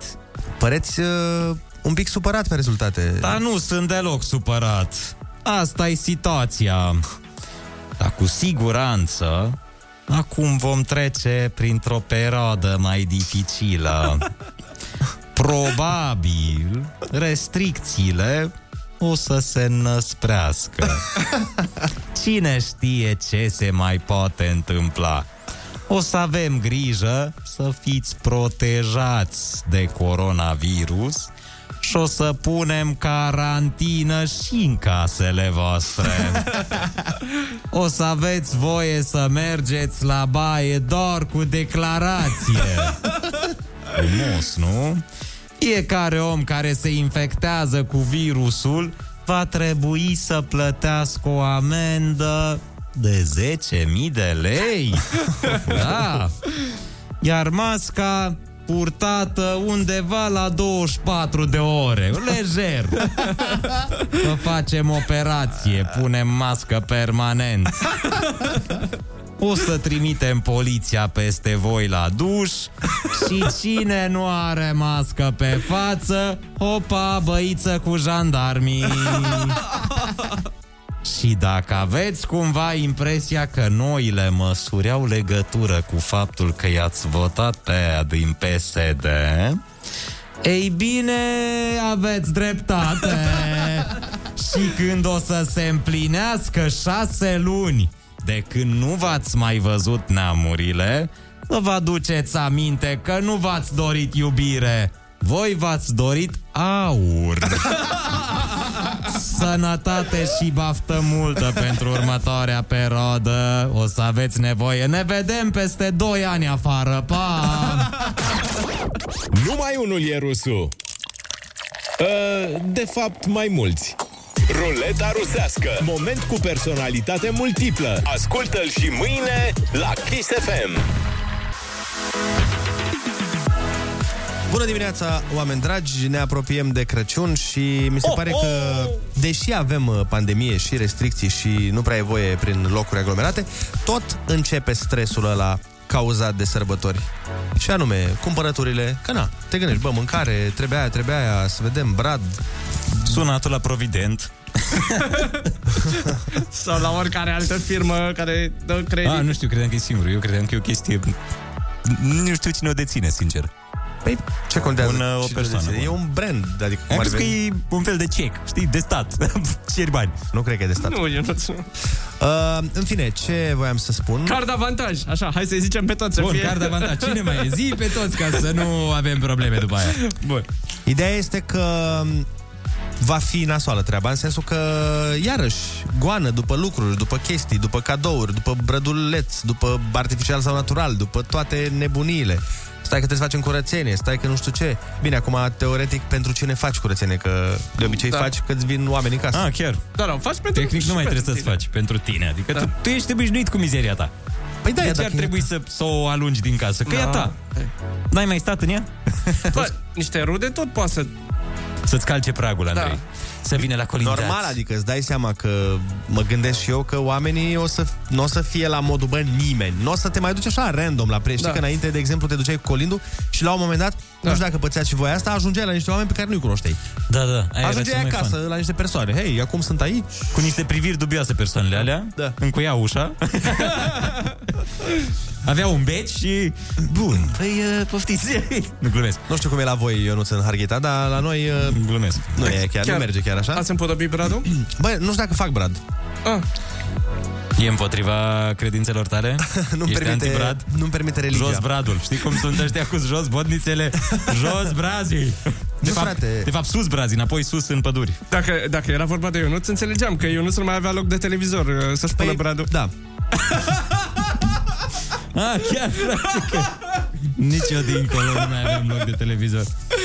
Păreți uh, un pic supărat pe rezultate. Dar nu sunt deloc supărat. Asta e situația. Dar cu siguranță, acum vom trece printr-o perioadă mai dificilă. [laughs] Probabil, restricțiile o să se năsprească. [laughs] Cine știe ce se mai poate întâmpla? O să avem grijă să fiți protejați de coronavirus și o să punem carantină și în casele voastre. [laughs] O să aveți voie să mergeți la baie doar cu declarație. [laughs] Frumos, nu? Fiecare om care se infectează cu virusul va trebui să plătească o amendă de 10.000 de lei. [laughs] Da. Iar masca purtată undeva la 24 de ore, lejer. Vă facem operație, punem mască permanent. [laughs] O să trimitem poliția peste voi la duș și cine nu are mască pe față, opa, băiță cu jandarmii. Și dacă aveți cumva impresia că noile măsuri au legătură cu faptul că i-ați votat pe aia din PSD, ei bine, aveți dreptate. Și când o să se împlinească șase luni de când nu v-ați mai văzut neamurile, să vă aduceți aminte că nu v-ați dorit iubire, voi v-ați dorit aur. [laughs] Sănătate și baftă multă pentru următoarea perioadă. O să aveți nevoie. Ne vedem peste 2 ani afară. Pa! Numai unul e rusul. Uh, de fapt, mai mulți. Ruleta rusească. Moment cu personalitate multiplă. Ascultă-l și mâine la Kiss FM. Bună dimineața, oameni dragi! Ne apropiem de Crăciun și mi se Oh, pare oh! că, deși avem uh, pandemie și restricții și nu prea e voie prin locuri aglomerate, tot începe stresul ăla cauzat de sărbători. Și anume, cumpărăturile, că na, te gândești, bă, mâncare, trebuie aia, trebuie aia, să vedem, brad. Sună tu la Provident. [laughs] Sau la oricare altă firmă care dă credit. Ah, nu știu, credeam că e singur. Eu credeam că e o chestie... Nu știu cine o deține, sincer. Păi, ce contează? Un, uh, o Cine persoană. deține? E un brand, adică Am cum ar crezut că veni. e un fel de cec, știi, de stat. [laughs] Ceri bani. Nu cred că e de stat. Nu, eu nu Uh, în fine, ce voiam să spun? Card avantaj, așa, hai să-i zicem pe toți să Bun, fie... card avantaj. Cine mai e? Zi pe toți ca să nu avem probleme după aia. Bun. Ideea este că va fi nasoală treaba, în sensul că, iarăși, goană după lucruri, după chestii, după cadouri, după brăduleț, după artificial sau natural, după toate nebuniile. Stai că trebuie să facem curățenie, stai că nu știu ce. Bine, acum, teoretic, pentru cine faci curățenie? Că de obicei Da. faci că îți vin oameni în casă. Ah, chiar. Da, da, faci pentru Tehnic nu mai trebuie să-ți faci pentru tine. Adică Da. tu, tu ești obișnuit cu mizeria ta. Păi da, de ce dacă ar e- trebui să, să o alungi din casă? Că e a Da. ta. N-ai mai stat în ea? Bă, niște rude tot poate să... Să-ți calce pragul, Andrei. Da. Să vină la colindați. Normal, adică îți dai seama că mă gândesc și eu că oamenii o să, nu o să fie la modul, bă, nimeni. Nu o să te mai duci așa random la prești. Da. Că înainte, de exemplu, te duceai cu colindu și la un moment dat, nu știu dacă pățeați și voi asta, ajungeai la niște oameni pe care nu-i cunoșteai. Da, da. Aia era Ajungeai cel mai acasă fun. la niște persoane. Hei, acum sunt aici. Cu niște priviri dubioase persoanele alea. Da. Încuia ușa. [laughs] Avea un beci și... Bun, păi uh, poftiți. [laughs] nu glumesc. Nu știu cum e la voi, eu nu sunt în Harghita, dar la noi uh, Glumesc. nu e chiar, Chiar. nu merge chiar așa. Ați împodobit bradul? [clears throat] Bă, nu știu dacă fac brad. Ah, E împotriva credințelor tale? [laughs] Nu-mi Ești permite, anti-brad? nu-mi permite religia. Jos bradul. Știi cum sunt ăștia cu jos bodnițele? [laughs] Jos brazii. De Nu, fapt, frate. de fapt, sus brazii, înapoi sus în păduri. dacă, dacă era vorba de Ionuț, înțelegeam că Ionuț nu mai avea loc de televizor uh, să-și pună bradul. Da. Ah, chiar, frate, că nici eu dincolo nu mai avem loc de televizor.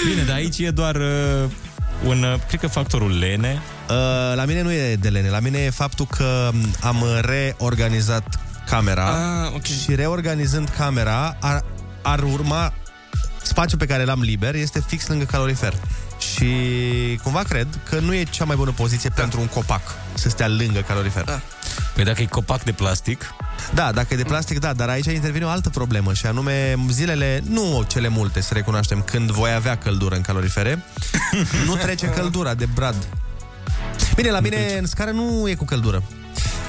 Bine, dar aici e doar uh, un, uh, cred că factorul lene. Uh, la mine nu e de lene, la mine e faptul că am reorganizat camera Ah, ok. și reorganizând camera ar, ar urma spațiul pe care l-am liber este fix lângă calorifer. Și cumva cred că nu e cea mai bună poziție da. pentru un copac să stea lângă calorifer. Da. Păi dacă e copac de plastic, Da, dacă e de plastic, da, dar aici intervine o altă problemă și anume zilele, nu cele multe, să recunoaștem, când voi avea căldură în calorifere, [laughs] nu trece căldura de brad. Bine, la mine în scară nu e cu căldură.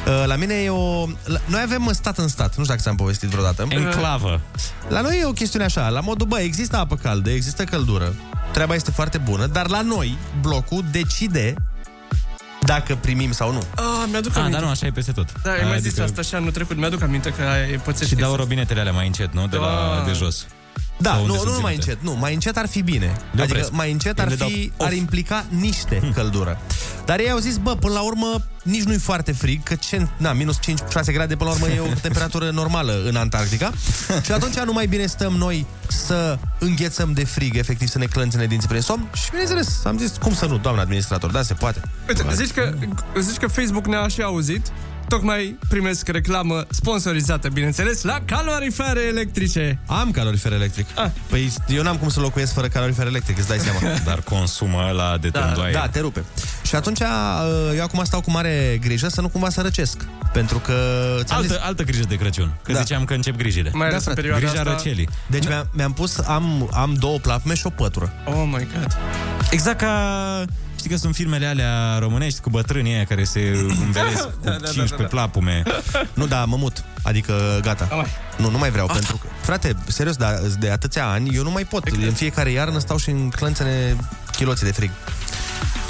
Uh, La mine e o... la- Noi avem stat în stat, nu știu dacă ți-am povestit vreodată. enclavă. La noi e o chestiune așa, la modul, bă, există apă caldă, există căldură, treaba este foarte bună, dar la noi, blocul decide dacă primim sau nu. Ah, mi-aduc Ah, aminte. dar nu, așa e peste tot. Da, ai mai zis Adică- asta și anul trecut. Mi-aduc aminte că ai pățești. Și dau chestia robinetele alea mai încet, nu? De, la, Da. de jos. Da, Sau unde nu, sunt nu mai ținute? încet, nu, mai încet ar fi bine. Le adică opresc. mai încet Eu ar le dau fi, off. ar implica niște căldură. Dar ei au zis, bă, până la urmă, nici nu-i foarte frig, că ce, na, minus 5-6 grade, până la urmă, e o [laughs] temperatură normală în Antarctica. și atunci nu mai bine stăm noi să înghețăm de frig, efectiv, să ne clănțene dinții prin somn. Și bineînțeles, am zis, cum să nu, doamna administrator, da, se poate. Uite, zici că, zici că Facebook ne-a și auzit. Tocmai primesc reclamă sponsorizată, bineînțeles, la calorifere electrice. Am calorifer electric. Ah. Păi eu n-am cum să locuiesc fără calorifer electric, îți dai seama. [laughs] Dar consumă ăla de Da, tândoaie. da, te rupe. Și atunci uh, eu acum stau cu mare grijă să nu cumva să răcesc. Pentru că ți-am Altă, zis... altă grijă de Crăciun. Că Da. ziceam că încep grijile. Mai ales în frate, perioada Grija asta. răcelii. Deci mi-am, mi-am pus, am, am două plapme și o pătură. Oh my god. Exact ca... Știi că sunt filmele alea românești cu bătrânii aia care se învelesc cu Da, da, da, 15 da, da. plapume. Nu, da, mă mut. Adică gata. Amai. Nu, nu mai vreau, pentru că... Frate, serios, de, de atâția ani, eu nu mai pot. În fiecare iarnă stau și în clănțene chiloții de frig.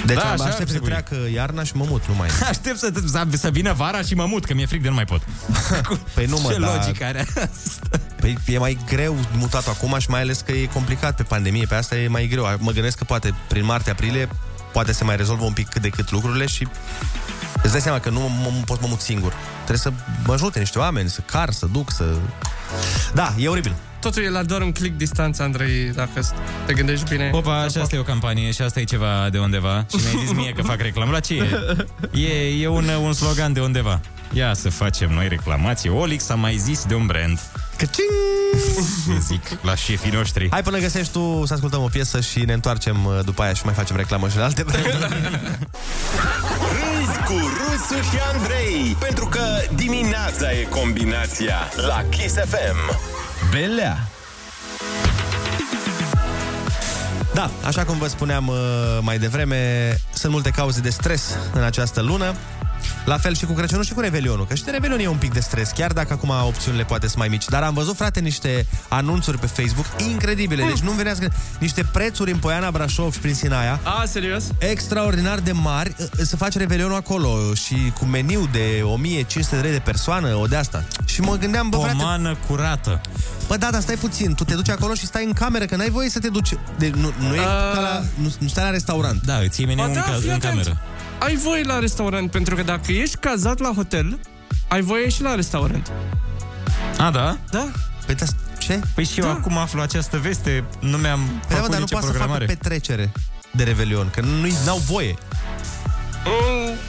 Deci Da, da, așa ar aștept să trebui. treacă iarna și mă mut, nu mai. [laughs] Aștept să, să, să vină vara și mă mut, că mi-e frig de nu mai pot. [laughs] Păi nu, mă, Ce dar- logică are asta? Păi e mai greu mutat acum și mai ales că e complicat pe pandemie, pe asta e mai greu. Mă gândesc că poate prin martie-aprilie poate se mai rezolvă un pic cât de cât lucrurile și îți dai seama că nu mă, mă, pot să mă mut singur. Trebuie să mă ajute niște oameni, să car, să duc, să... Da, e oribil. Totul e la doar un click distanță, Andrei, dacă te gândești bine. Opa, și asta e o campanie și asta e ceva de undeva. Și mi-ai zis mie că fac reclamă. La ce e? E, e un, un slogan de undeva. Ia să facem noi reclamație. Olix a mai zis de un brand. Căcing! [laughs] Zic la șefii noștri. Hai până găsești tu să ascultăm o piesă și ne întoarcem uh, după aia și mai facem reclamă și la alte branduri. [laughs] Râzi cu Rusu și Andrei Pentru că dimineața e combinația La Kiss FM Belea Da, așa cum vă spuneam uh, mai devreme, sunt multe cauze de stres în această lună. La fel și cu Crăciunul și cu Revelionul. Că și de Revelion e un pic de stres, chiar dacă acum opțiunile poate sunt mai mici. Dar am văzut, frate, niște anunțuri pe Facebook incredibile. Deci nu-mi venea să... Niște prețuri în Poiana Brașov și prin Sinaia. A, serios? Extraordinar de mari. Să faci Revelionul acolo și cu meniu de 1500 de lei de persoană, o de asta. Și mă gândeam, bă, frate... Pomană curată. Bă, da, dar stai puțin. Tu te duci acolo și stai în cameră, că n-ai voie să te duci... De, nu, nu e ca la... Nu, nu stai la restaurant. Da, îți iei meniu Ba în, da, ca- fii în atent. cameră. Ai voie la restaurant, pentru că dacă ești cazat la hotel, ai voie și la restaurant. A, da? Da. Păi, da, ce? Păi și eu acum aflu această veste, nu mi-am Păi, da, mă, făcut dar nu nicio poate să facă programare. petrecere de Revelion, că nu n-au voie.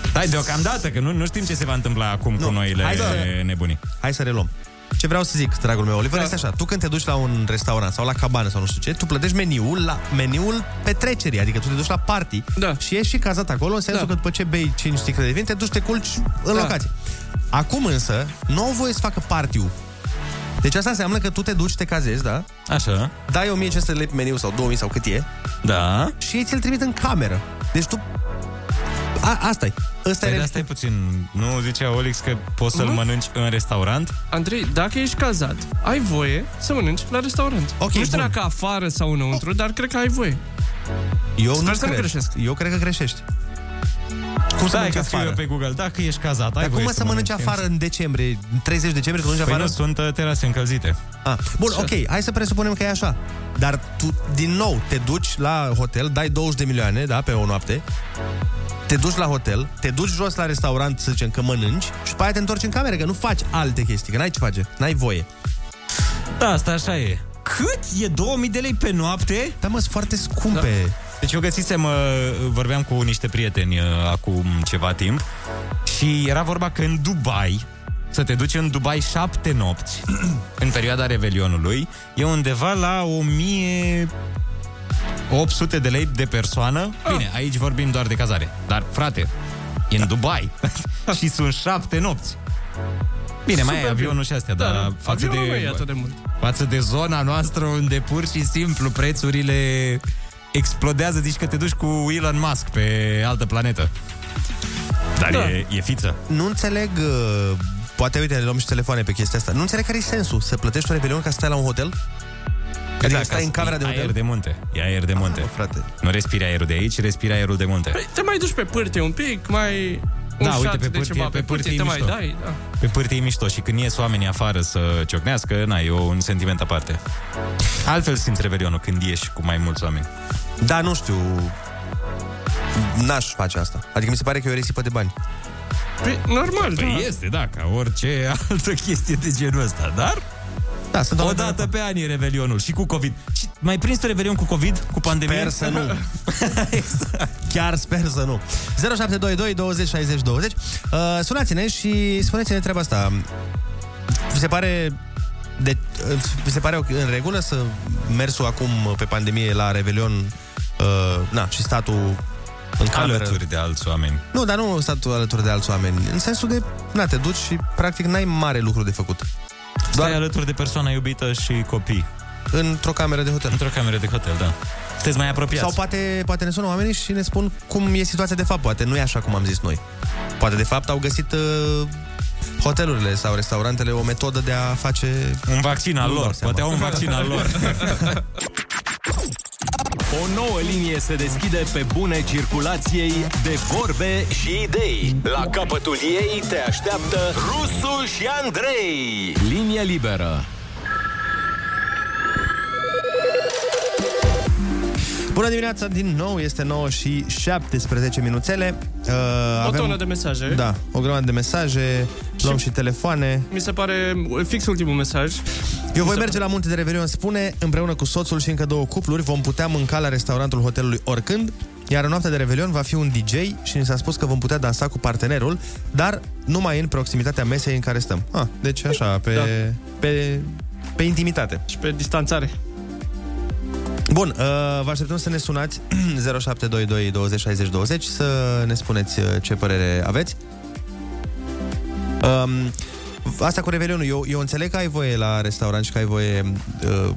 Stai, deocamdată, că nu, nu știm ce se va întâmpla acum cu noile hai să- nebunii. Hai să reluăm. Ce vreau să zic, dragul meu, Oliver, da. este așa. Tu când te duci la un restaurant sau la cabană sau nu știu ce, tu plătești meniul la meniul petrecerii, adică tu te duci la party da. și ești și cazat acolo, în sensul Da. că după ce bei 5 sticle de vin, te duci, te culci în Da. locație. Acum însă, nu au voie să facă party Deci asta înseamnă că tu te duci, te cazezi, da? Așa. Dai 1500 de lei pe meniu sau 2000 sau cât e. Da. Și ei ți-l trimit în cameră. Deci tu... A, asta e. Ăsta Păi e da, stai puțin. Nu zicea Olix că poți să-l Nu? mănânci în restaurant? Andrei, dacă ești cazat, ai voie să mănânci la restaurant. Ok, nu știu bun. dacă afară sau înăuntru, dar cred că ai voie. Eu Sper nu să nu cred. greșesc. Eu cred că greșești. Cum să Stai mănânci că scriu afară? eu pe Google. Dacă ești cazat, ai Dar voie cum mă să mănânci mănânci. afară în decembrie? În 30 decembrie, că mănânci Păi afară? nu, sunt uh, terase încălzite. Ah, bun, ok, hai să presupunem că e așa. Dar tu, din nou, te duci la hotel, dai 20 de milioane, da, pe o noapte, te duci la hotel, te duci jos la restaurant, să zicem că mănânci și după aia te întorci în cameră, că nu faci alte chestii, că n-ai ce face, n-ai voie. Da, asta așa e. Cât? E 2000 de lei pe noapte? Da, mă, sunt foarte scumpe. Da. Deci eu găsisem, uh, vorbeam cu niște prieteni uh, acum ceva timp și era vorba că în Dubai, să te duci în Dubai șapte nopți, [clears throat] în perioada Revelionului, e undeva la 1800 de lei de persoană. Bine, aici vorbim doar de cazare. Dar, frate, e în Dubai [laughs] și sunt șapte nopți. Bine, mai ai Super avionul bine. și astea, Da, dar da. față Avionul de, nu e atât de mult. față de zona noastră unde pur și simplu prețurile explodează, zici că te duci cu Elon Musk pe altă planetă. Dar Da. e, e fiță. Nu înțeleg, uh, poate, uite, le luăm și telefoane pe chestia asta, nu înțeleg care e sensul, să plătești un revelion ca să stai la un hotel? Adică stai în camera de e aer hotel? de munte. E aer de munte. Ah, frate. Nu respiri aerul de aici, respiri aerul de munte. Păi, te mai duci pe pârte un pic, mai... Un Da, uite, șat pe de pârtie- ceva, pe pe pârtie pârtie te e mai mișto. dai, da. Pe pârtie e mișto și când ies oamenii afară să ciocnească, na, e un sentiment aparte. Altfel simți revelionul când ieși cu mai mulți oameni. Da, nu știu, n-aș face asta. Adică mi se pare că e o risipă de bani. Păi, normal, Păi da. este, da, ca orice [laughs] altă chestie de genul ăsta, dar... Da, sunt o dată pe an e Revelionul și cu COVID. Și mai prins tu Revelion cu COVID, cu pandemie? Sper să nu. [laughs] [laughs] Chiar sper să nu. 0722 20 60 20. Uh, sunați-ne și spuneți-ne treaba asta. Vi se pare de, uh, vi se pare în regulă să mersul acum pe pandemie la Revelion uh, na, și statul în cameră? Alături de alți oameni. Nu, dar nu statul alături de alți oameni. În sensul de, na, te duci și practic n-ai mare lucru de făcut. Doar alături de persoana iubită și copii. Într-o cameră de hotel. Într-o cameră de hotel, da. Sunteți mai apropiați. Sau poate, poate ne sună oamenii și ne spun cum e situația de fapt. Poate nu e așa cum am zis noi. Poate de fapt au găsit uh, hotelurile sau restaurantele o metodă de a face... Un vaccin al Nu lor. dau seama. Poate au un vaccin al lor. [laughs] O nouă linie se deschide pe bune circulației de vorbe și idei. La capătul ei te așteaptă Rusu și Andrei. Linie liberă. Bună dimineața din nou, este 9 și 17 minuțele. Uh, O tonă de mesaje. Da, o grămadă de mesaje, luăm și telefoane. Mi se pare fix ultimul mesaj. Eu voi merge la Munte de Revelion, spune, împreună cu soțul și încă două cupluri, vom putea mânca la restaurantul hotelului oricând, iar în noaptea de Revelion va fi un DJ și ni s-a spus că vom putea dansa cu partenerul, dar numai în proximitatea mesei în care stăm. Ah, deci așa, pe, Da. pe, pe intimitate. Și pe distanțare. Bun, uh, vă așteptăm să ne sunați 0722 20 60 20 să ne spuneți uh, ce părere aveți. Um, asta cu Revelionul, eu, eu înțeleg că ai voie la restaurant și că ai voie uh,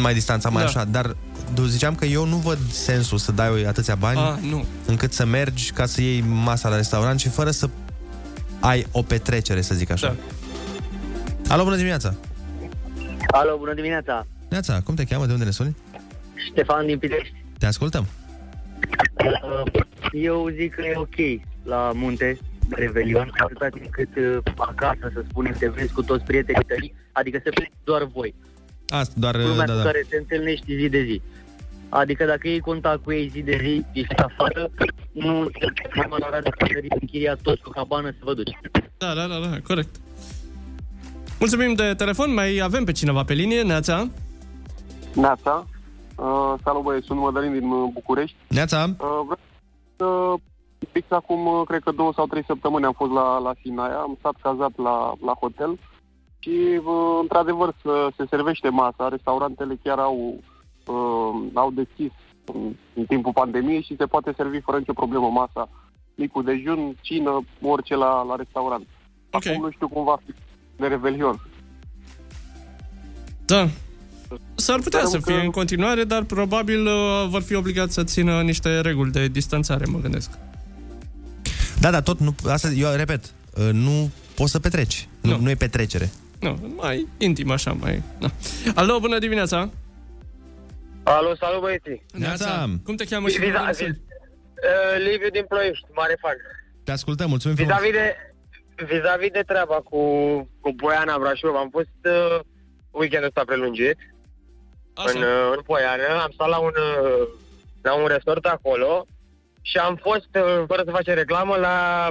mai distanța mai Da. așa, dar eu ziceam că eu nu văd sensul să dai atâția bani Ah, nu. încât să mergi ca să iei masa la restaurant și fără să ai o petrecere, să zic așa. Da. Alo, bună dimineața! Alo, bună dimineața! Neața, cum te cheamă? De unde ne suni? Ștefan din Pitești. Te ascultăm. Uh, Eu zic că e ok la munte, Revelion, atâta timp cât uh, acasă, să spunem, te vezi cu toți prietenii tăi, adică să pleci doar voi. Asta, doar, Lumea da, cu da. care te întâlnești zi de zi. Adică dacă iei contact cu ei zi de zi, ești afară, nu mai mă avea de cântărit închiriat toți cu cabană să vă duci. Da, da, da, da, corect. Mulțumim de telefon, mai avem pe cineva pe linie, Neața. Neața. Uh, salut băieți, sunt Mădălin din uh, București. Neața. Uh, vreau să... Fix acum, uh, cred că două sau trei săptămâni am fost la, la Sinaia, am stat cazat la, la hotel și, uh, într-adevăr, să, se servește masa. Restaurantele chiar au, uh, au deschis în, în timpul pandemiei și se poate servi fără nicio problemă masa. Micul dejun, cină, orice la, la restaurant. Okay. Acum nu știu cum va fi de Revelion. Da. S-ar putea Sperăm să fie că- în continuare, dar probabil uh, vor fi obligați să țină niște reguli de distanțare, mă gândesc. Da, da, tot nu... Asta, eu repet, uh, nu poți să petreci. Nu, nu e petrecere. Nu, mai intim așa, mai... Na. Alo, bună dimineața! Alo, salut băieții! Neața! Cum te cheamă și Viza- unde ne suni? Uh, Liviu din Ploiești, mare fan. Te ascultăm, mulțumim frumos. Vis-a-vis de, vis-a-vis de treaba cu, cu Poiana Brașov, am fost uh, weekendul ăsta prelungit în, uh, în Poiană, am stat la un, uh, la un resort acolo și am fost, uh, fără să facem reclamă, la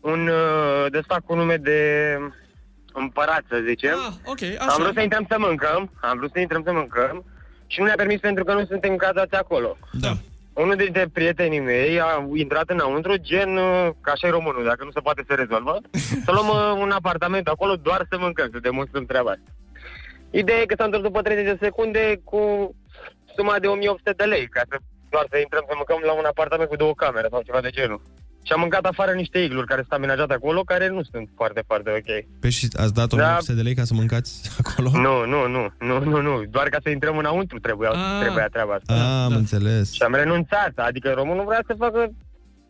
un uh, desfac cu nume de împărat, să zicem. Ah, ok, Am vrut să intrăm să mâncăm, am vrut să intrăm să mâncăm și nu ne-a permis pentru că nu suntem cazați acolo. Da. Unul dintre prietenii mei a intrat înăuntru, gen, uh, ca așa e românul, dacă nu se poate se rezolvă, să luăm uh, un apartament acolo doar să mâncăm, să demonstrăm treaba asta. Ideea e că s-a întors după 30 de secunde cu suma de 1800 de lei, ca să doar să intrăm să mâncăm la un apartament cu două camere sau ceva de genul. Și am mâncat afară niște igluri care sunt amenajate acolo, care nu sunt foarte, foarte ok. Pe și ați dat 1800 de lei ca să mâncați [laughs] acolo? Nu, nu, nu, nu, nu, nu. Doar ca să intrăm înăuntru trebuia, Ah. trebuia treaba asta. Ah, am înțeles. Și am renunțat. Adică românul vrea să facă,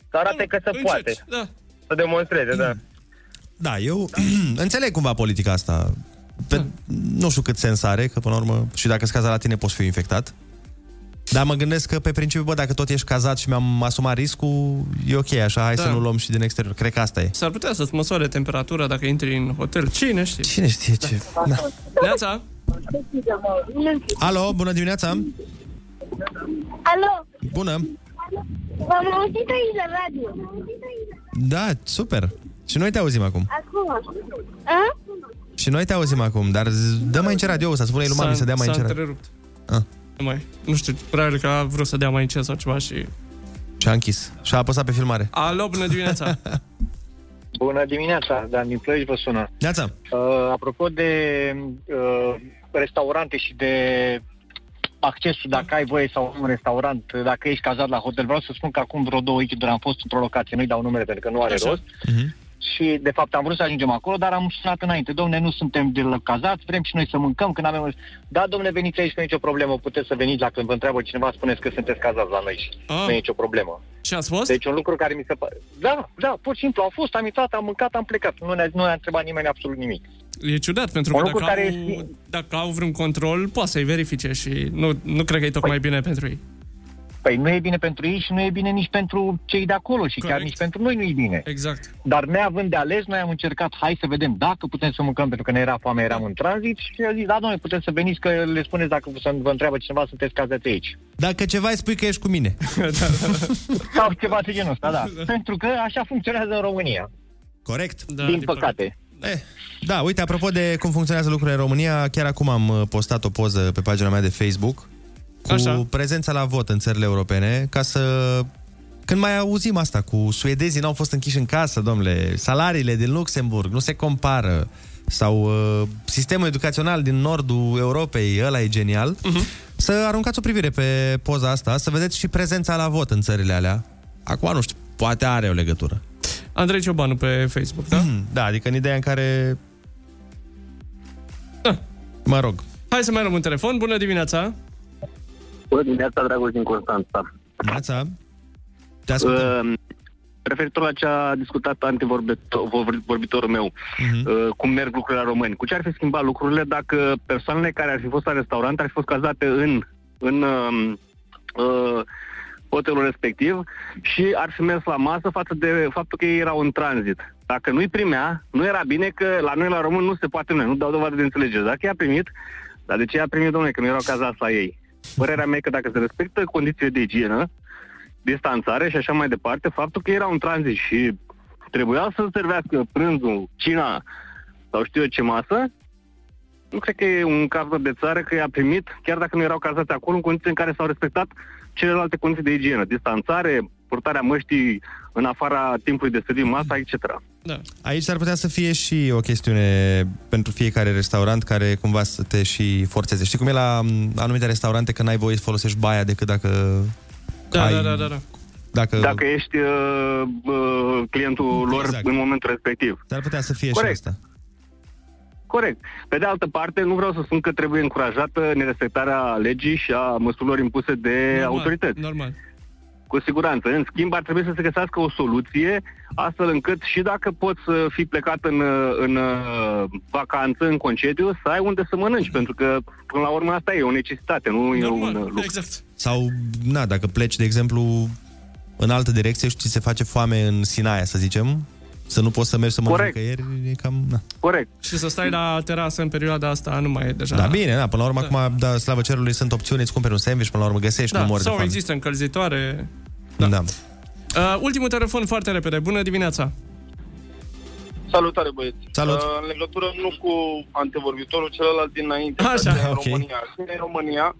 să arate că se poate. Da. Să demonstreze, da. Da, eu [clears throat] înțeleg cumva politica asta. Pe, Nu știu cât sens are, că până la urmă, și dacă scazi la tine poți fi infectat. Dar mă gândesc că pe principiu, bă, dacă tot ești cazat și mi-am asumat riscul, e ok, așa, hai Da. să nu luăm și din exterior. Cred că asta e. S-ar putea să-ți măsoare temperatura dacă intri în hotel. Cine știe? Cine știe ce... Da. Neața! Alo, bună dimineața! Alo, Bună! v-am auzit aici la radio. Da, super! Și noi te auzim acum. Acum. A? Și noi te auzim acum, dar z- dă mai încet radio să spune lui mami S-a- să dea mai s-a încet. întrerupt. Ah. Nu mai, nu știu, probabil că a vrut să dea mai încet sau ceva și... Și a închis. Și a apăsat pe filmare. Alo, bună dimineața! [laughs] Bună dimineața, Dan din Ploiești vă sună. Neața. Uh, apropo de uh, restaurante și de accesul, dacă ai voie sau nu în restaurant, dacă ești cazat la hotel, vreau să spun că acum vreo două weekenduri am fost într-o locație, nu-i dau numele pentru că nu are Așa. rost, și de fapt am vrut să ajungem acolo, dar am sunat înainte. Domne, nu suntem de cazați, vrem și noi să mâncăm când avem... Da, domne, veniți aici, nu e nicio problemă, puteți să veniți dacă vă întreabă cineva, spuneți că sunteți cazați la noi și Ah. nu e nicio problemă. Și ați fost? Deci un lucru care mi se pare... Da, da, pur și simplu, am fost, am intrat, am mâncat, am plecat. Nu ne-a, nu ne-a întrebat nimeni absolut nimic. E ciudat, pentru Un că lucru dacă care au, este- dacă au vreun control, poate să-i verifice și nu, nu cred că e tocmai bine pentru ei. Păi nu e bine pentru ei și nu e bine nici pentru cei de acolo și chiar nici pentru noi nu e bine. Exact. Dar neavând de ales, noi am încercat, hai să vedem dacă putem să mâncăm, pentru că ne era foame, eram în tranzit și a zis, da, noi putem să veniți, că le spuneți dacă să vă întreabă cineva, sunteți cazați aici. Dacă ceva îi spui că ești cu mine. [laughs] Sau ceva de genul ăsta, da. Pentru că așa funcționează în România. Corect. Da, din păcate. Eh, da, uite, apropo de cum funcționează lucrurile în România, chiar acum am uh, postat o poză pe pagina mea de Facebook cu Așa. prezența la vot în țările europene, ca să... Când mai auzim asta cu suedezii n-au fost închiși în casă, domnule, salariile din Luxemburg nu se compară, sau uh, sistemul educațional din nordul Europei, ăla e genial, uh-huh. să aruncați o privire pe poza asta, să vedeți și prezența la vot în țările alea. Acum, nu știu, poate are o legătură. Andrei Ciobanu pe Facebook, da? Mm, da, adică în ideea în care... Da. Mă rog. Hai să mai luăm un telefon. Bună dimineața! Bună dimineața, Dragoș din Constanța. Dimineața. Te uh, referitor la ce a discutat antevorbitorul meu, uh-huh. uh, cum merg lucrurile la români. Cu ce ar fi schimbat lucrurile dacă persoanele care ar fi fost la restaurant ar fi fost cazate în, în uh, uh, hotelul respectiv și ar fi mers la masă față de faptul că ei erau în tranzit. Dacă nu-i primea, nu era bine că la noi la român nu se poate noi, nu dau dovadă de înțelegere. Dacă i-a primit, dar de ce i-a primit, domnule, că nu erau cazați la ei? Părerea mea e că dacă se respectă condițiile de igienă, distanțare și așa mai departe, faptul că erau în tranzit și trebuia să servească prânzul, cina sau știu eu ce masă, nu cred că e un caz de țară că i-a primit, chiar dacă nu erau cazați acolo, în condiții în care s-au respectat celelalte condiții de igienă, distanțare, purtarea măștii în afara timpului de servit masa, etc. Da. Aici s-ar putea să fie și o chestiune pentru fiecare restaurant care cumva să te și forțeze. Știi cum e la m, anumite restaurante că n-ai voie să folosești baia decât dacă Da, ai... da, da, da, da. Dacă... Dacă ești uh, uh, clientul lor Exact. în momentul respectiv. S-ar putea să fie Corect. și asta. Corect. Pe de altă parte, nu vreau să spun că trebuie încurajată nerespectarea legii și a măsurilor impuse de Normal, autorități. Normal. Cu siguranță. În schimb, ar trebui să se găsească o soluție astfel încât și dacă poți să fii plecat în, în uh, vacanță, în concediu, să ai unde să mănânci, pentru că, până la urmă, asta e o necesitate, nu e un uh, lucru. Exact. Sau, na, dacă pleci, de exemplu, în altă direcție și ți se face foame în Sinaia, să zicem, să nu poți să mergi să mănânci Corect. nicăieri, e cam... Na. Corect. Și să stai la terasă în perioada asta nu mai e deja... Da, bine, da, până la urmă, acum, da, slavă cerului, sunt opțiuni, îți cumperi un sandwich, până la urmă găsești, Da, nu mori de sau foame. există încălzitoare. Da. da. Uh, ultimul telefon foarte repede. Bună dimineața! Salutare, băieți. Salut. Uh, în legătură nu cu antevorbitorul, celălalt dinainte. Așa, că e în ok. România. Când e în România,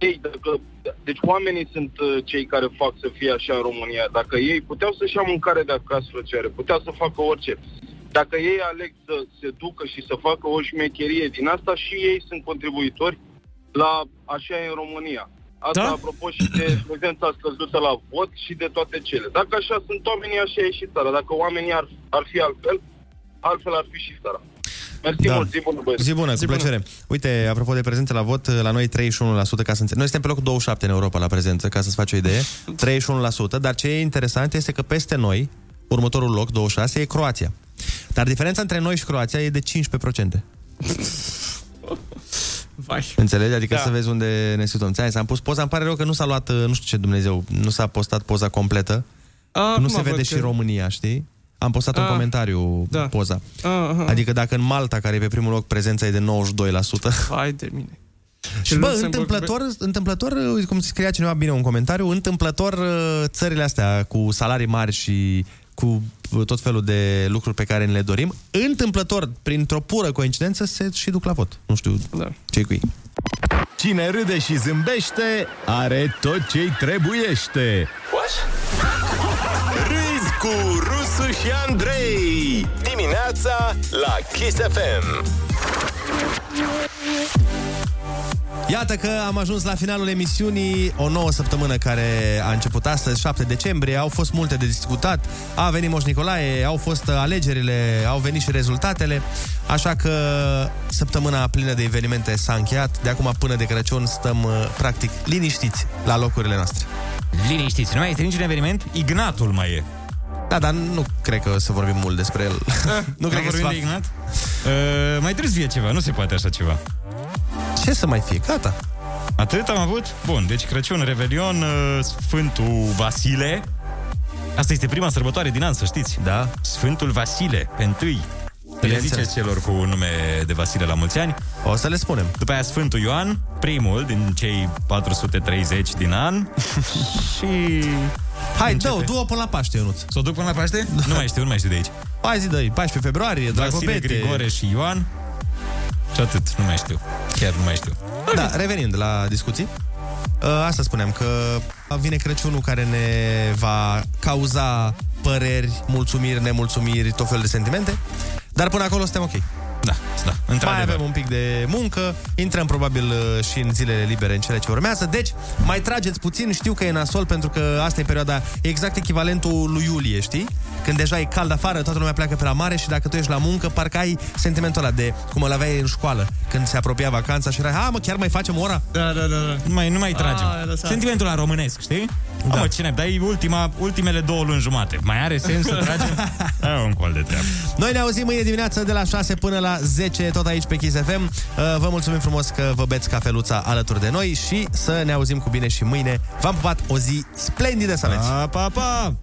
ei, dacă, deci oamenii sunt uh, cei care fac să fie așa în România. Dacă ei puteau să-și ia mâncare de acasă, frățioare, puteau să facă orice. Dacă ei aleg să se ducă și să facă o șmecherie din asta, și ei sunt contribuitori la așa e în România. Asta Da? apropo și de prezența scăzută la vot și de toate cele. Dacă așa sunt oamenii, așa e și țara. Dacă oamenii ar, ar fi altfel, altfel ar fi și țara. Mersi Da. mult, zi bună, băieți. Zi bună, cu plăcere. Uite, apropo de prezență la vot, la noi 31%, ca să înțe- Noi suntem pe locul 27 în Europa la prezență, ca să-ți faci o idee. 31%, dar ce e interesant este că peste noi, următorul loc, 26, e Croația. Dar diferența între noi și Croația e de 15%. Vai. Înțelegi? Adică Da. să vezi unde ne situăm. Ți-am zis, am pus poza, îmi pare rău că nu s-a luat, nu știu ce Dumnezeu, nu s-a postat poza completă. A, nu acum se văd vede că- și România, știi? Am postat un Ah, comentariu da. poza. Aha. Adică dacă în Malta, care e pe primul loc, prezența e de 92%. Hai de mine. Și bă, Luxemburg- întâmplător, întâmplător, uite cum scria cineva bine un comentariu, întâmplător uh, țările astea cu salarii mari și cu uh, tot felul de lucruri pe care ne le dorim, întâmplător, printr-o pură coincidență, se și duc la vot. Nu știu da. ce cu ei. Cine râde și zâmbește, are tot ce-i trebuiește. Râzi cu Rusu și Andrei. Dimineața la Kiss FM. Iată că am ajuns la finalul emisiunii, o nouă săptămână care a început astăzi, 7 decembrie. Au fost multe de discutat, a venit Moș Nicolae, au fost alegerile, au venit și rezultatele, așa că săptămâna plină de evenimente s-a încheiat. De acum până de Crăciun stăm uh, practic liniștiți la locurile noastre. Liniștiți, nu mai este niciun eveniment? Ignatul mai e. Da, dar nu cred că o să vorbim mult despre el. [laughs] nu cred că se vorbim va... de Ignat? Uh, mai trebuie să fie ceva, nu se poate așa ceva. Ce să mai fie? Gata. Atât am avut? Bun, deci Crăciun, Revelion, uh, Sfântul Vasile. Asta este prima sărbătoare din an, să știți. Da. Sfântul Vasile, pe întâi. Le Bineînțeles. zice celor cu nume de Vasile la mulți ani. O să le spunem. După aia Sfântul Ioan, primul din cei 430 din an. [laughs] și... Hai, Începe. dă du-o până la Paște, Ionuț. Să o duc până la Paște? Nu mai știu, nu mai știu de aici. Hai zi, dă 14 februarie, Vasile, Dragobete. Grigore și Ioan. Și atât, nu mai știu. Chiar nu mai știu. Da, revenind la discuții, uh, asta spuneam, că vine Crăciunul care ne va cauza păreri, mulțumiri, nemulțumiri, tot felul de sentimente, dar până acolo suntem ok. Da, da, Mai într-adevăr. avem un pic de muncă, intrăm probabil uh, și în zilele libere în cele ce urmează, deci mai trageți puțin, știu că e nasol pentru că asta e perioada exact echivalentul lui iulie, știi? Când deja e cald afară, toată lumea pleacă pe la mare și dacă tu ești la muncă, parcă ai sentimentul ăla de cum îl aveai în școală, când se apropia vacanța și erai, ha mă, chiar mai facem o oră? Da, da, da. da. Nu mai, nu mai tragem. Ah, ai lăsat. Sentimentul la românesc, știi? Da. Mă, cine, dar e ultima, ultimele două luni jumate. Mai are sens să tragem? [laughs] Da, un col de treabă. Noi ne auzim mâine dimineață de la 6 până la 10, tot aici pe Kiss FM. Uh, Vă mulțumim frumos că vă beți cafeluța alături de noi și să ne auzim cu bine și mâine. V-am pupat o zi splendidă să aveți! Pa, pa, pa!